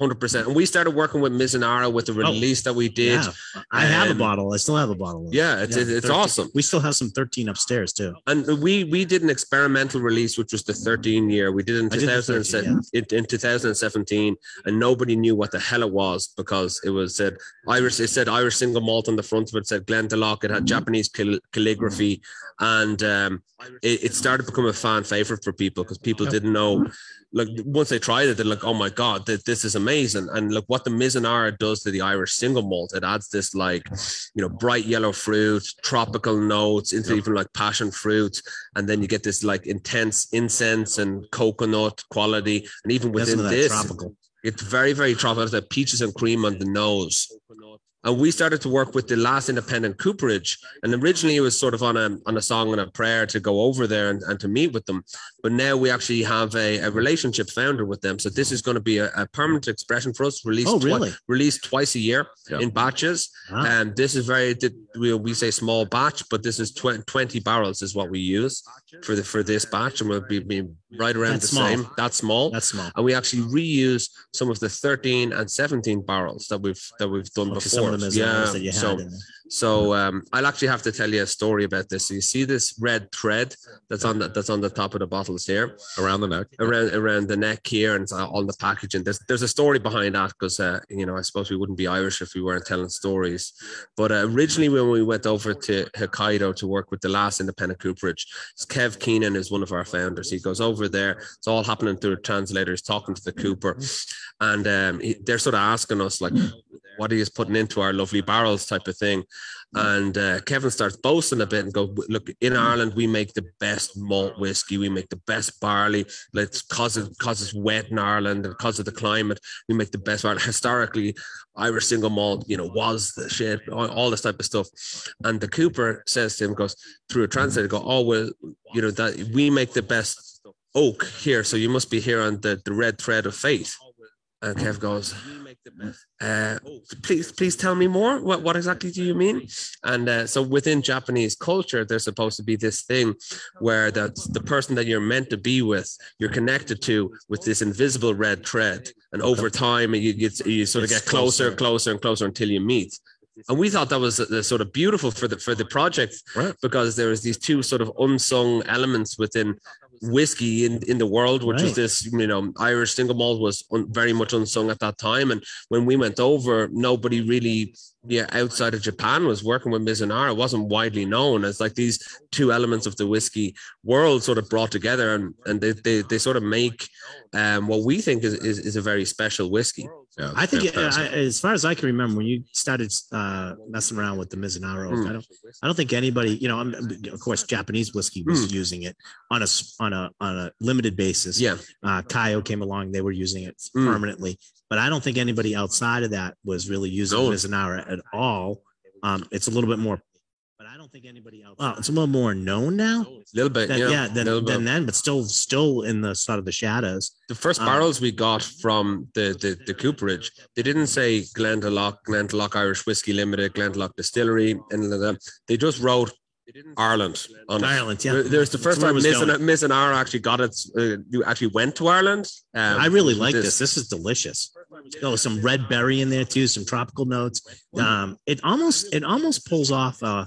Hundred percent. And we started working with Mizunara with the release that we did. Oh, Yeah. I have a bottle. I still have a bottle. it. Yeah, it's it's 13 awesome. We still have some 13 upstairs too. And we we did an experimental release, which was the 13 year. We did it in I did 2007 in, in 2017, and nobody knew what the hell it was because it was said Irish. It said Irish single malt on the front of it. Said Glendalough. It had Japanese cal- calligraphy, and um, it, it started to become a fan favorite for people because people didn't know. Like once they tried it, they're like, "Oh my god, th- this is amazing!" And look what the Mizunara does to the Irish single malt. It adds this like, you know, bright yellow fruit, tropical notes, into even like passion fruit, and then you get this like intense incense and coconut quality, and even within this, tropical. it's very very tropical. It's like peaches and cream on the nose, and we started to work with the last independent cooperage. And originally it was sort of on a on a song and a prayer to go over there and, and to meet with them. But now we actually have a, a relationship founder with them. So this is going to be a, a permanent expression for us released Oh, twi- released twice a year Yeah. in batches. Wow. and this is very we, we say small batch but this is tw- 20 barrels is what we use for the for this batch and we'll be, be right around That's the small. same that's small That's small. and we actually reuse some of the 13 and 17 barrels that we've that we've done Which before. some of them as yeah. that you had. so. So um, I'll actually have to tell you a story about this. So you see this red thread that's on the that's on the top of the bottles here, Around the neck. around around the neck here, and on the packaging. There's there's a story behind that because uh, you know I suppose we wouldn't be Irish if we weren't telling stories. But uh, originally when we went over to Hokkaido to work with the last independent cooperage, Kev Keenan is one of our founders. He goes over there. It's all happening through a translator. He's talking to the cooper, and um, he, they're sort of asking us like, "What are you putting into our lovely barrels?" type of thing. And uh, Kevin starts boasting a bit and go, "Look, in Ireland we make the best malt whiskey. We make the best barley. Like cause it cause it's wet in Ireland and because of the climate, we make the best barley. Historically, Irish single malt, you know, was the shit. All, all this type of stuff." And the Cooper says to him, goes through a translator, go, "Oh well, you know that we make the best oak here, so you must be here on the the red thread of faith." And Kev goes, uh, please, please tell me more. What, what exactly do you mean? And uh, so within Japanese culture, there's supposed to be this thing where that's the person that you're meant to be with, you're connected to with this invisible red thread. And over time, you, you, you sort of get closer, closer. closer and closer until you meet. And we thought that was uh, sort of beautiful for the for the project Right. because there was these two sort of unsung elements within whiskey in, in the world, which was Right. this, you know, Irish single malt was un, very much unsung at that time. And when we went over, nobody really, yeah, outside of Japan was working with Mizunara. It wasn't widely known as like these two elements of the whiskey world sort of brought together and, and they, they, they sort of make um, what we think is, is, is a very special whiskey. Yeah, I think, it. I, as far as I can remember, when you started uh, messing around with the Mizunara, Mm. I don't, I don't think anybody, you know, I'm, of course, Japanese whiskey was using it on a on a on a limited basis. Yeah. uh, Kaiyo came along; they were using it Mm. permanently. But I don't think anybody outside of that was really using No. Mizunara at all. Um, it's a little bit more, don't think anybody else. Well, it's a little more known now. A little bit, Than, yeah. yeah, than, little bit. than then, but still, still in the sort of the shadows. the first Um, barrels we got from the, the the cooperage, they didn't say Glendalough, Glendalough Irish Whiskey Limited, Glendalough Distillery, and that. They just wrote Ireland on. Ireland, yeah. There's the first That's where time it was Miss and. Miss and R actually got it. Uh, you actually went to Ireland. Um, I really like this. This is delicious. Oh, some red berry in there too, some tropical notes. Um, it almost it almost pulls off uh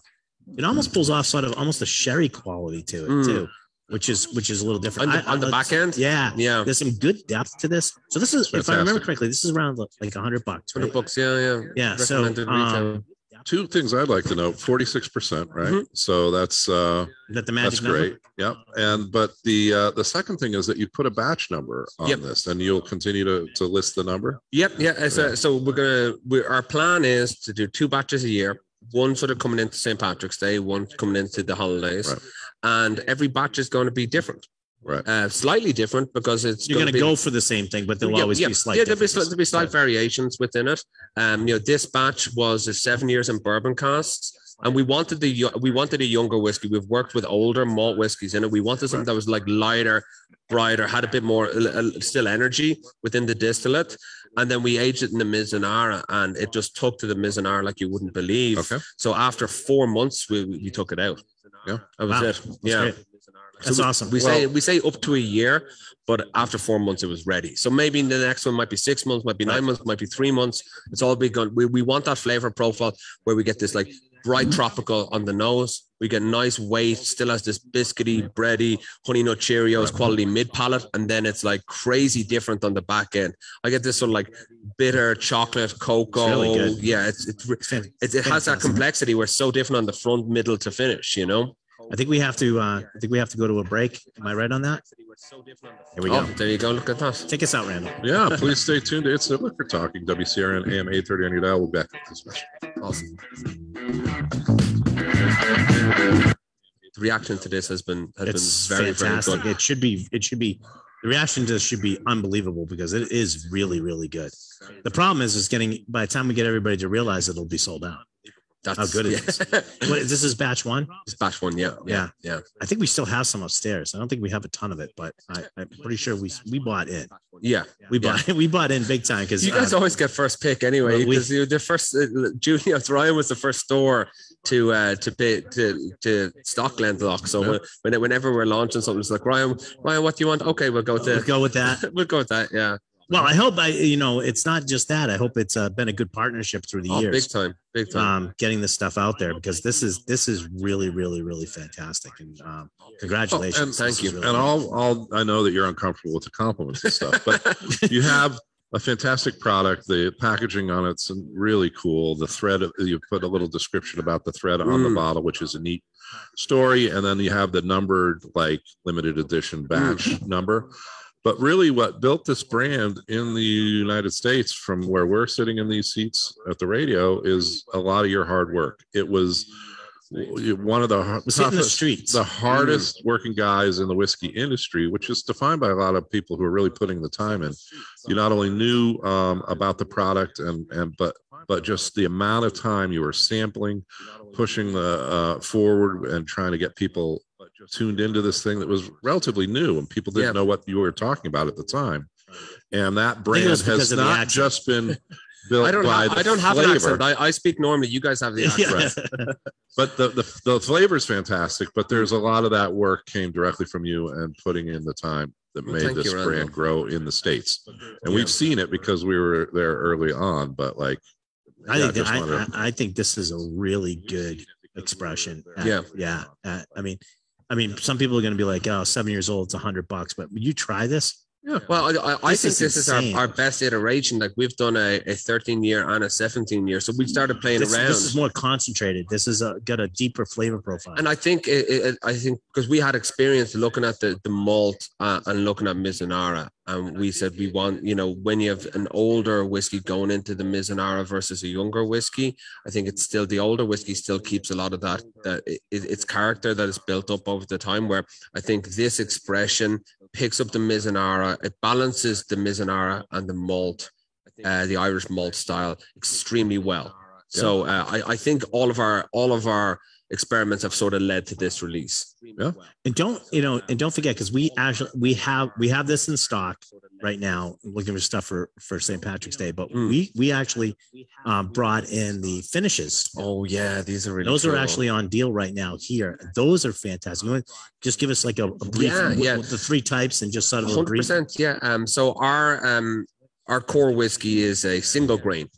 it almost pulls off sort of almost a sherry quality to it Mm. too, which is which is a little different. On the- on the back end? Yeah. Yeah, There's some good depth to this. So this is, if I remember correctly, this is around like a hundred bucks. hundred Right? bucks. Yeah, yeah, Yeah. So Recommended retail. um, Two things I'd like to know: forty-six percent, right? Mhm. So that's uh, that the that's number? great. Yep. And but the uh, the second thing is that you put a batch number on Yep. this, and you'll continue to to list the number. Yep, yeah. So, so we're gonna. We, our plan is to do two batches a year. One sort of coming into St. Patrick's Day, one coming into the holidays, Right. and every batch is going to be different. Right. Uh, slightly different because it's You're gonna be, go for the same thing, but there'll Yeah, always yeah, be slight. Yeah, there'll be, slight, there'll be slight variations within it. Um, you know, this batch was a seven years in bourbon casks, and we wanted the we wanted a younger whiskey. We've worked with older malt whiskies in it. We wanted something that was like lighter, brighter, had a bit more uh, still energy within the distillate. And then we aged it in the Mizunara, and it just took to the Mizunara like you wouldn't believe. Okay. So after four months, we, we took it out. Yeah. that was Wow. it. Yeah. great. That's we, awesome. We say we say up to a year, but after four months it was ready. So maybe the next one might be six months, might be nine months, might be three months. It's all big on. We, we want that flavor profile where we get this like bright tropical on the nose. We get nice weight, still has this biscuity, bready, honey nut Cheerios quality mid palate, and then it's like crazy different on the back end. I get this sort of like bitter chocolate, cocoa. really good. Yeah, it's it's, It's fan- it, it has that complexity where it's so different on the front, middle to finish. You know. I think we have to. Uh, I think we have to go to a break. Am I right on that? Here we Oh, go. there you go. Look at that. Take us out, Randall. Yeah. Please stay tuned. to It's the liquor talking. WCRN AM eight thirty on your dial. We'll be back with this special. Awesome. The reaction to this has been has It's been very fantastic. very good. It should be. It should be the reaction to this should be unbelievable because it is really, really good. The problem is, is getting by the time we get everybody to realize it'll be sold out. That's How good it is. What, this is batch one. It's batch one, yeah, yeah, yeah. I think we still have some upstairs. I don't think we have a ton of it, but I, I'm pretty sure we we bought in. Yeah, We Yeah. bought we bought in big time because you guys always get first pick anyway well, we- because the first. Uh, Julio's Ryan was the first store to uh, to pay to to stock Glendalough. So when, when whenever we're launching something, it's like Ryan, Ryan, what do you want? Okay, we'll go with we'll go with that. we'll go with that. Yeah, Well, I hope I you know it's not just that. I hope it's uh, been a good partnership through the oh, big time, big time. Um, getting this stuff out there because this is this is really really really fantastic and um, congratulations. Oh, and thank This you. really And good. all, all I know that you're uncomfortable with the compliments and stuff, but you have a fantastic product. The packaging on it's really cool. The thread, you put a little description about the thread on the Mm. bottle, which is a neat story. And then you have the numbered, like limited edition batch number. But really, what built this brand in the United States from where we're sitting in these seats at the radio is a lot of your hard work. It was one of the the streets. the hardest working guys in the whiskey industry, which is defined by a lot of people who are really putting the time in. You not only knew um, about the product and and but but just the amount of time you were sampling, pushing the uh, forward and trying to get people tuned into this thing that was relatively new and people didn't Yeah. know what you were talking about at the time. And that brand has not just been built I don't by have, the I don't have an accent. I, I speak normally. You guys have the accent. Yeah. but the, the the flavor is fantastic but there's a lot of that work came directly from you and putting in the time that Well, made this you, Randall. brand grow in the states and Yeah. we've seen it because we were there early on but like I yeah, think that, I, wanted- I, I think this is a really good expression. Uh, Yeah. yeah. Uh, I mean, I mean, some people are going to be like, oh, seven years old, it's a hundred bucks," but when you try this, Well, I, I, I think is this is our, our best iteration. Like we've done a, a 13 year and a 17 year. So we started playing this, around. this is more concentrated. This is a, got a deeper flavor profile. and I think it, it, I think because we had experience looking at the the malt uh, and looking at Mizunara, and we said we want you know when you have an older whiskey going into the Mizunara versus a younger whiskey, I think it's still the older whiskey still keeps a lot of that that it, its character that is built up over the time. Where I think this expression picks up the Mizunara, it balances the Mizunara and the malt, uh, the Irish malt style extremely well. So uh, I, I think all of our all of our experiments have sort of led to this release. Yeah. and don't you know and don't forget because we actually we have we have this in stock right now looking for stuff for for st patrick's day but Mm. we we actually um, brought in the finishes Oh yeah, these are really those are actually on deal right now here those are fantastic you want to just give us like a, a brief Yeah, yeah. the three types and just sort of a hundred brief percent. Yeah. Um. So our um our core whiskey is a single grain,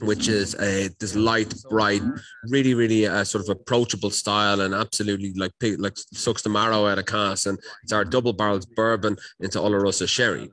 which is a this light, bright, really, really uh, sort of approachable style, and absolutely like like sucks the marrow out of cask. And it's our double barrels bourbon into Oloroso sherry.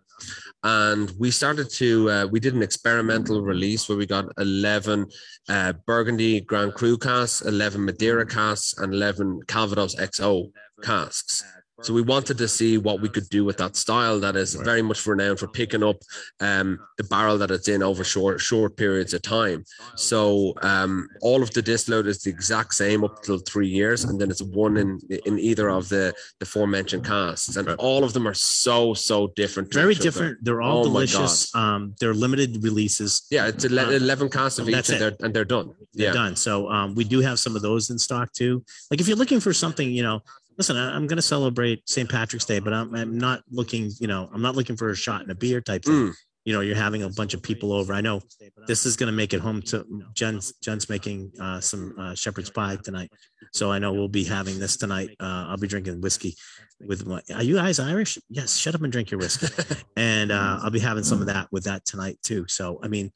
And we started to uh, we did an experimental release where we got eleven uh, Burgundy Grand Cru casks, eleven Madeira casks, and eleven Calvados XO casks. So we wanted to see what we could do with that style that is very much renowned for picking up um, the barrel that it's in over short short periods of time. So um, all of the distillate is the exact same up till three years, and then it's one in in either of the the forementioned casts, and all of them are so so different. very different they're all Oh delicious um they're limited releases Yeah, it's Uh, 11 casts of each, and they're, and they're done. they're Yeah. done. So um, we do have some of those in stock too. Like if you're looking for something, you know, listen, I, I'm going to celebrate St. Patrick's Day, but I'm, I'm not looking, you know, I'm not looking for a shot and a beer type thing. Mm. You know, you're having a bunch of people over. I know this is going to make it home to Jen's. Jen's making uh, some uh, shepherd's pie tonight, so I know we'll be having this tonight. Uh, I'll be drinking whiskey with my. Are you guys Irish? Yes. Shut up and drink your whiskey, and uh, I'll be having some of that with that tonight too. So I mean,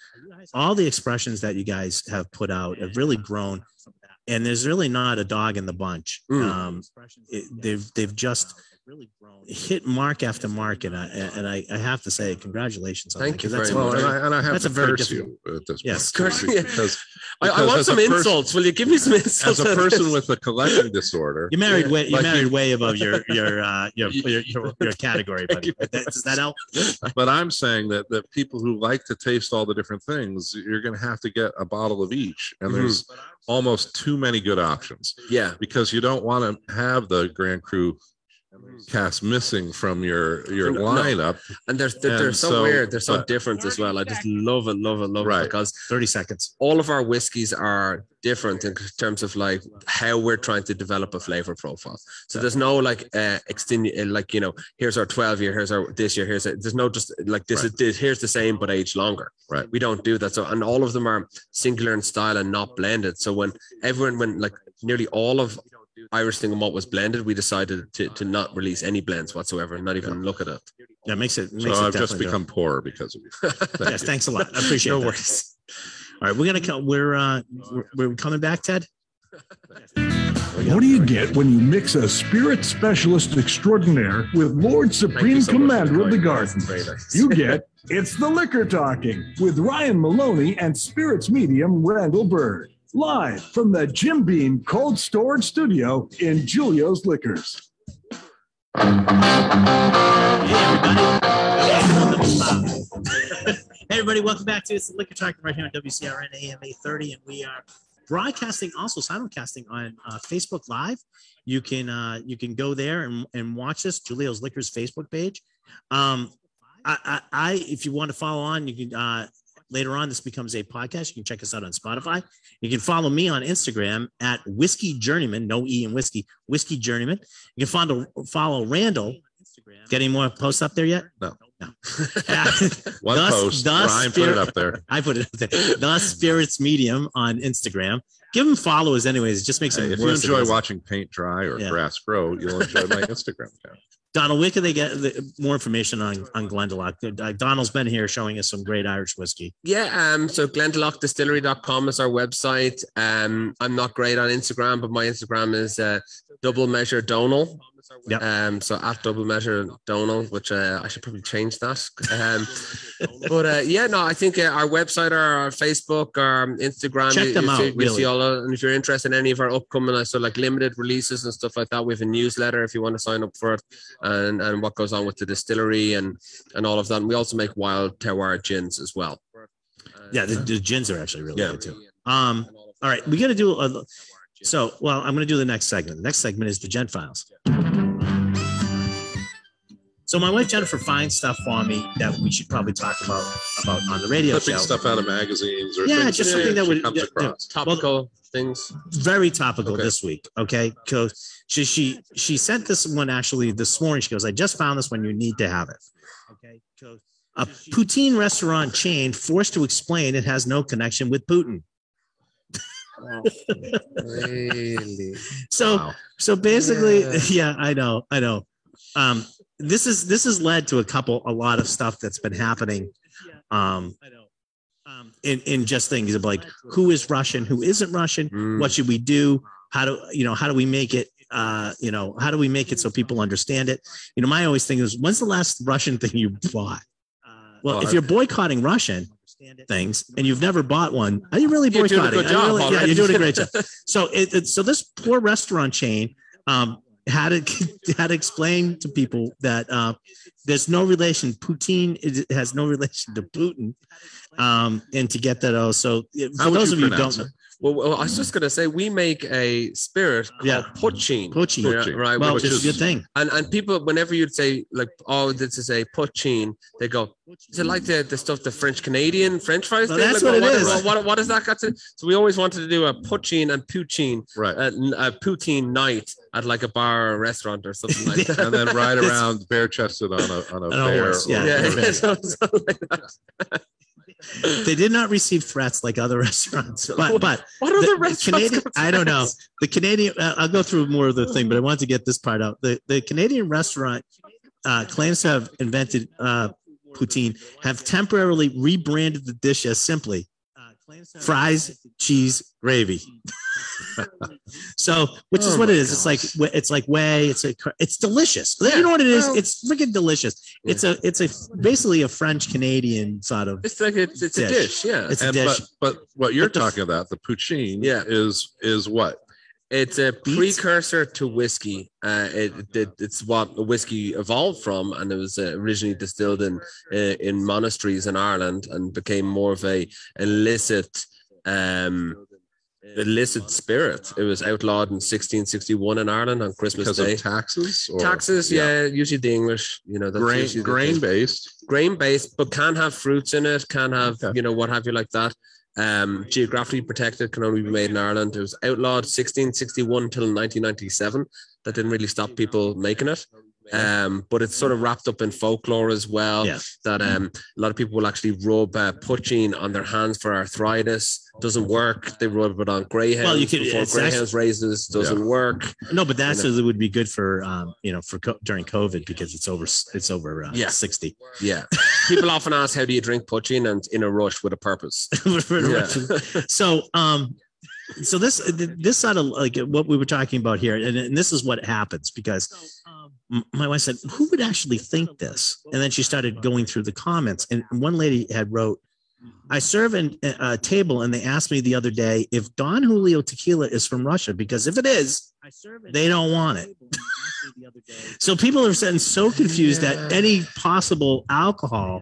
all the expressions that you guys have put out have really grown and there's really not a dog in the bunch. Mm. um it, they've they've just hit mark after mark and i and i, I have to say congratulations on Thank that, you 'cause that's very a well much. and I, and I have that's to a very curse you at this Yes. point Curse- yeah. because I, I want some person- insults. Will you give me some insults? as a person with a collecting disorder you married way you Like married you- way above your your uh your your, your, your category buddy does that help but I'm saying that that people who like to taste all the different things, you're going to have to get a bottle of each, and Mhm. there's almost too many good options yeah, because you don't want to have the Grand Cru cast missing from your your No. lineup. and they're they're, they're so, so- weird. They're so but- different as well. I just love it, love it, love Right. it because 30 seconds. all of our whiskeys are different in terms of like how we're trying to develop a flavor profile. So there's no like uh extend like you know here's our 12 year here's our this year here's a, there's no just like this is this, here's the same but aged longer. Right. We don't do that. So and all of them are singular in style and not blended. So when everyone when like nearly all of Irish single malt was blended, we decided to, to not release any blends whatsoever, not even look at it. That makes it. Makes So it I've just definitely become poorer because of you. dope. Yes, thanks a lot. I appreciate no that. worries. All right, we're gonna come. We're uh, we're, we're coming back, Ted. What do you get when you mix a spirit specialist extraordinaire with Lord Supreme so Commander of the joining. Garden? It's very nice. You get It's the Liquor Talking with Ryan Maloney and spirits medium Randall Bird. Live from the Jim Beam Cold Storage Studio in Julio's Liquors. Hey everybody. hey everybody, welcome back to it's the Liquor Talk right here on WCRN AM 830, and we are broadcasting also simulcasting on uh, Facebook Live. You can uh, you can go there and, and watch this Julio's Liquors Facebook page. Um, I, I, I if you want to follow on, you can uh, later on this becomes a podcast. You can check us out on Spotify. You can follow me on Instagram at Whiskey Journeyman, no E in whiskey, Whiskey Journeyman. You can follow follow Randall. Get any more posts up there yet? No. No. One Thus- post. Ryan put it up there. I put it up there. The Spirits Medium on Instagram. Give them followers, anyways. It just makes Hey, if you enjoy watching paint dry or Yeah. grass grow, you'll enjoy my Instagram account. Donald, where can they get the, more information on on Glendalough? Uh, Donald's been here showing us some great Irish whiskey. Yeah, um, so glendaloughdistillery.com is our website. Um, I'm not great on Instagram, but my Instagram is uh, double measure Donal. Yep. Um, so at double measure Donal, which uh, I should probably change that. Um, but uh, yeah, no, I think uh, our website, or our Facebook, our Instagram, Check you, them you out, see, really. see all of, and if you're interested in any of our upcoming, uh, so like limited releases and stuff like that, we have a newsletter if you want to sign up for it, and and what goes on with the distillery and and all of that. And we also make wild terroir gins as well. Yeah, the, the gins are actually really Yeah. good too. Um, all right, we got to do a. So, well, I'm going to do the next segment. The next segment is the Gen Files. So, my wife Jennifer finds stuff for me that we should probably talk about about on the radio Clipping show. stuff out of magazines or Yeah, things just that something that she would- comes yeah, yeah. across. topical things. very topical Okay. this week. Okay, because she she she sent this one actually this morning. She goes, "I just found this one. You need to have it." Okay, so a poutine restaurant chain forced to explain it has no connection with Putin. Really? So Wow. so basically, Yeah. yeah. I know, I know. Um, this is this has led to a couple a lot of stuff that's been happening. Um, um, in in just things of like who is Russian, who isn't Russian, Mm. what should we do? How do you know how do we make it uh you know how do we make it so people understand it? You know my always thing is when's the last russian thing you bought? Well Well, if you're boycotting russian things and you've never bought one are you really boycotting You're doing a boycotting good job really- yeah you're doing a great job. So it, it so this poor restaurant chain um had to had to explain to people that uh there's no relation Putin has no relation to Putin um and to get that oh so for those of you who don't it? Well, well, I was just going to say we make a spirit called Yeah. Poitín. Poitín. Yeah, right? well which it's is, a good thing and and people, whenever you'd say like, "Oh, this is a Poitín," they go, "Is it like the, the stuff the French Canadian French fries?" Well, thing? that's Like, what it what, is. What, what, what does that got to? So we always wanted to do a Poitín and Poutine, Right. Uh, a, a Poutine night at like a bar or restaurant or something like that. and then ride around bare chested on a on a bear. horse, yeah. or- yeah, Yeah. so- something like that. they did not receive threats like other restaurants but but What other the restaurants? Canadian, I don't know. The Canadian, uh, I'll go through more of the thing, but I wanted to get this part out. The the Canadian restaurant uh, claims to have invented uh, poutine, have temporarily rebranded the dish as simply fries, cheese, gravy. so, which is Oh what it my is. It's like it's like way. It's a it's delicious. you know what it is? well- it's freaking delicious. It's a it's a basically a French Canadian sort of. It's like it's, it's a Dish. dish, yeah. It's a dish. but but what you're But the- talking about, the poutine, Yeah. is is what? It's a precursor to whiskey. Uh, it, it it's what whiskey evolved from, and it was uh, originally distilled in uh, in monasteries in Ireland, and became more of a illicit, um, illicit spirit. It was outlawed in 1661 in Ireland on Christmas because Day. of taxes. Or, Taxes, yeah. usually the English, you know, that's grain the grain based. grain based, but can have fruits in it, can have, Okay. you know, what have you like that. Um, geographically protected, can only be made in Ireland. It was outlawed 1661 till 1997. That didn't really stop people making it. Um, but it's sort of wrapped up in folklore as well. Yeah. That um, a lot of people will actually rub uh, poitín on their hands for arthritis. Doesn't work. They rub it on greyhounds. Well, you could- before greyhounds races. Doesn't work. No, but that's You know. it would be good for um, you know, for co- during COVID because it's over it's over uh, Yeah. 60. Yeah. People often ask, how do you drink poitín? And in a rush with a purpose. Yeah. so um so this this side of like what we were talking about here and, and this is what happens because my wife said who would actually think this? And then she started going through the comments. And one lady had wrote i serve in a a table and they asked me the other day if don julio tequila is from russia because if it is they don't want it. so people are getting so confused that any possible alcohol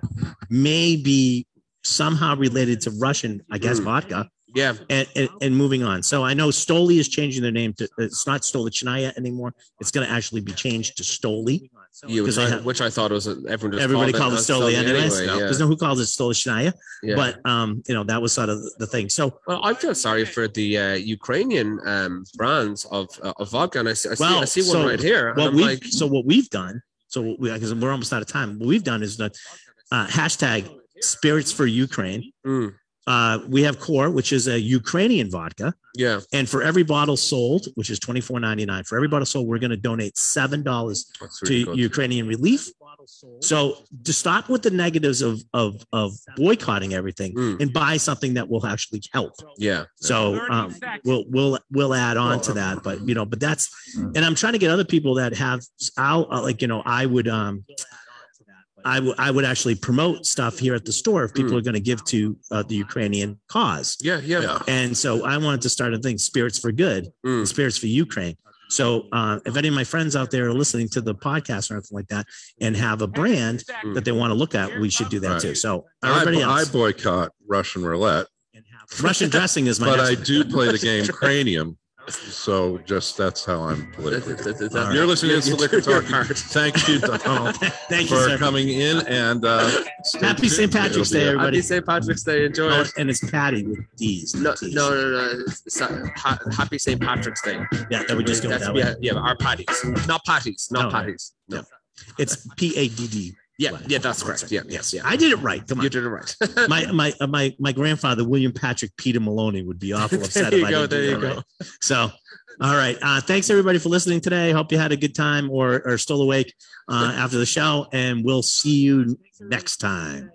may be somehow related to russian i guess Mm. vodka yeah. and, and, and moving on. So I know Stoli is changing their name to it's not Stolichnaya anymore. It's going to actually be changed to Stoli. Yeah, which, I I, have- which I thought was a, everyone just Everybody called called it uh, Stoli anyways. anyway, yeah. There's no who calls it Stolichnaya, Yeah. but um, you know that was sort of the, the thing. So well, I feel sorry for the uh, Ukrainian um, brands of uh, of vodka, and I see, I see, I Well, see one so right here. And what we like, so what we've done. So we because we're almost out of time. What we've done is the uh, hashtag Spirits for Ukraine. mm, Uh, we have Khor, which is a Ukrainian vodka. yeah, And for every bottle sold, which is twenty four ninety nine, for every bottle sold, we're going to donate seven dollars that's to good. Ukrainian relief. So to stop with the negatives of of of boycotting everything Mm. and buy something that will actually help. yeah, So um, we'll we'll we'll add on to that, but you know, but that's and I'm trying to get other people that have I'll uh, like you know I would um I would I would actually promote stuff here at the store if people Mm. are going to give to uh, the Ukrainian cause. yeah, yeah. Yeah. And so I wanted to start a thing, Spirits for Good, Mm. Spirits for Ukraine. So uh, if any of my friends out there are listening to the podcast or anything like that and have a brand Mm. that they want to look at, we should do that Right. too. So I, everybody I else, boycott Russian roulette, Russian dressing is my but I do play the game Cranium. So just that's how I'm politically. All You're listening to You- the Liquor you're Talking. hard. Thank you, Donald, Thank you, for sir. coming in and uh, Happy. St. Patrick's It'll Day, everybody. Happy St. Patrick's Day. Enjoy Oh, it. and it's Patty with D's. No, not T's. no, no, no. uh, ha- Happy St. Patrick's Day. Yeah, that would just go That's- that way. yeah, yeah, our patties, not patties, not No, patties. No. yeah. It's P A D D. Yeah, yeah, that's correct. Yeah, yes, yeah. I did it right. Come on. You did it right. my my uh, my my grandfather William Patrick Peter Maloney would be awful upset There if you I go, didn't do there you that go. right. So, all right. Uh, thanks everybody for listening today. Hope you had a good time or are still awake uh, after the show, and we'll see you next time.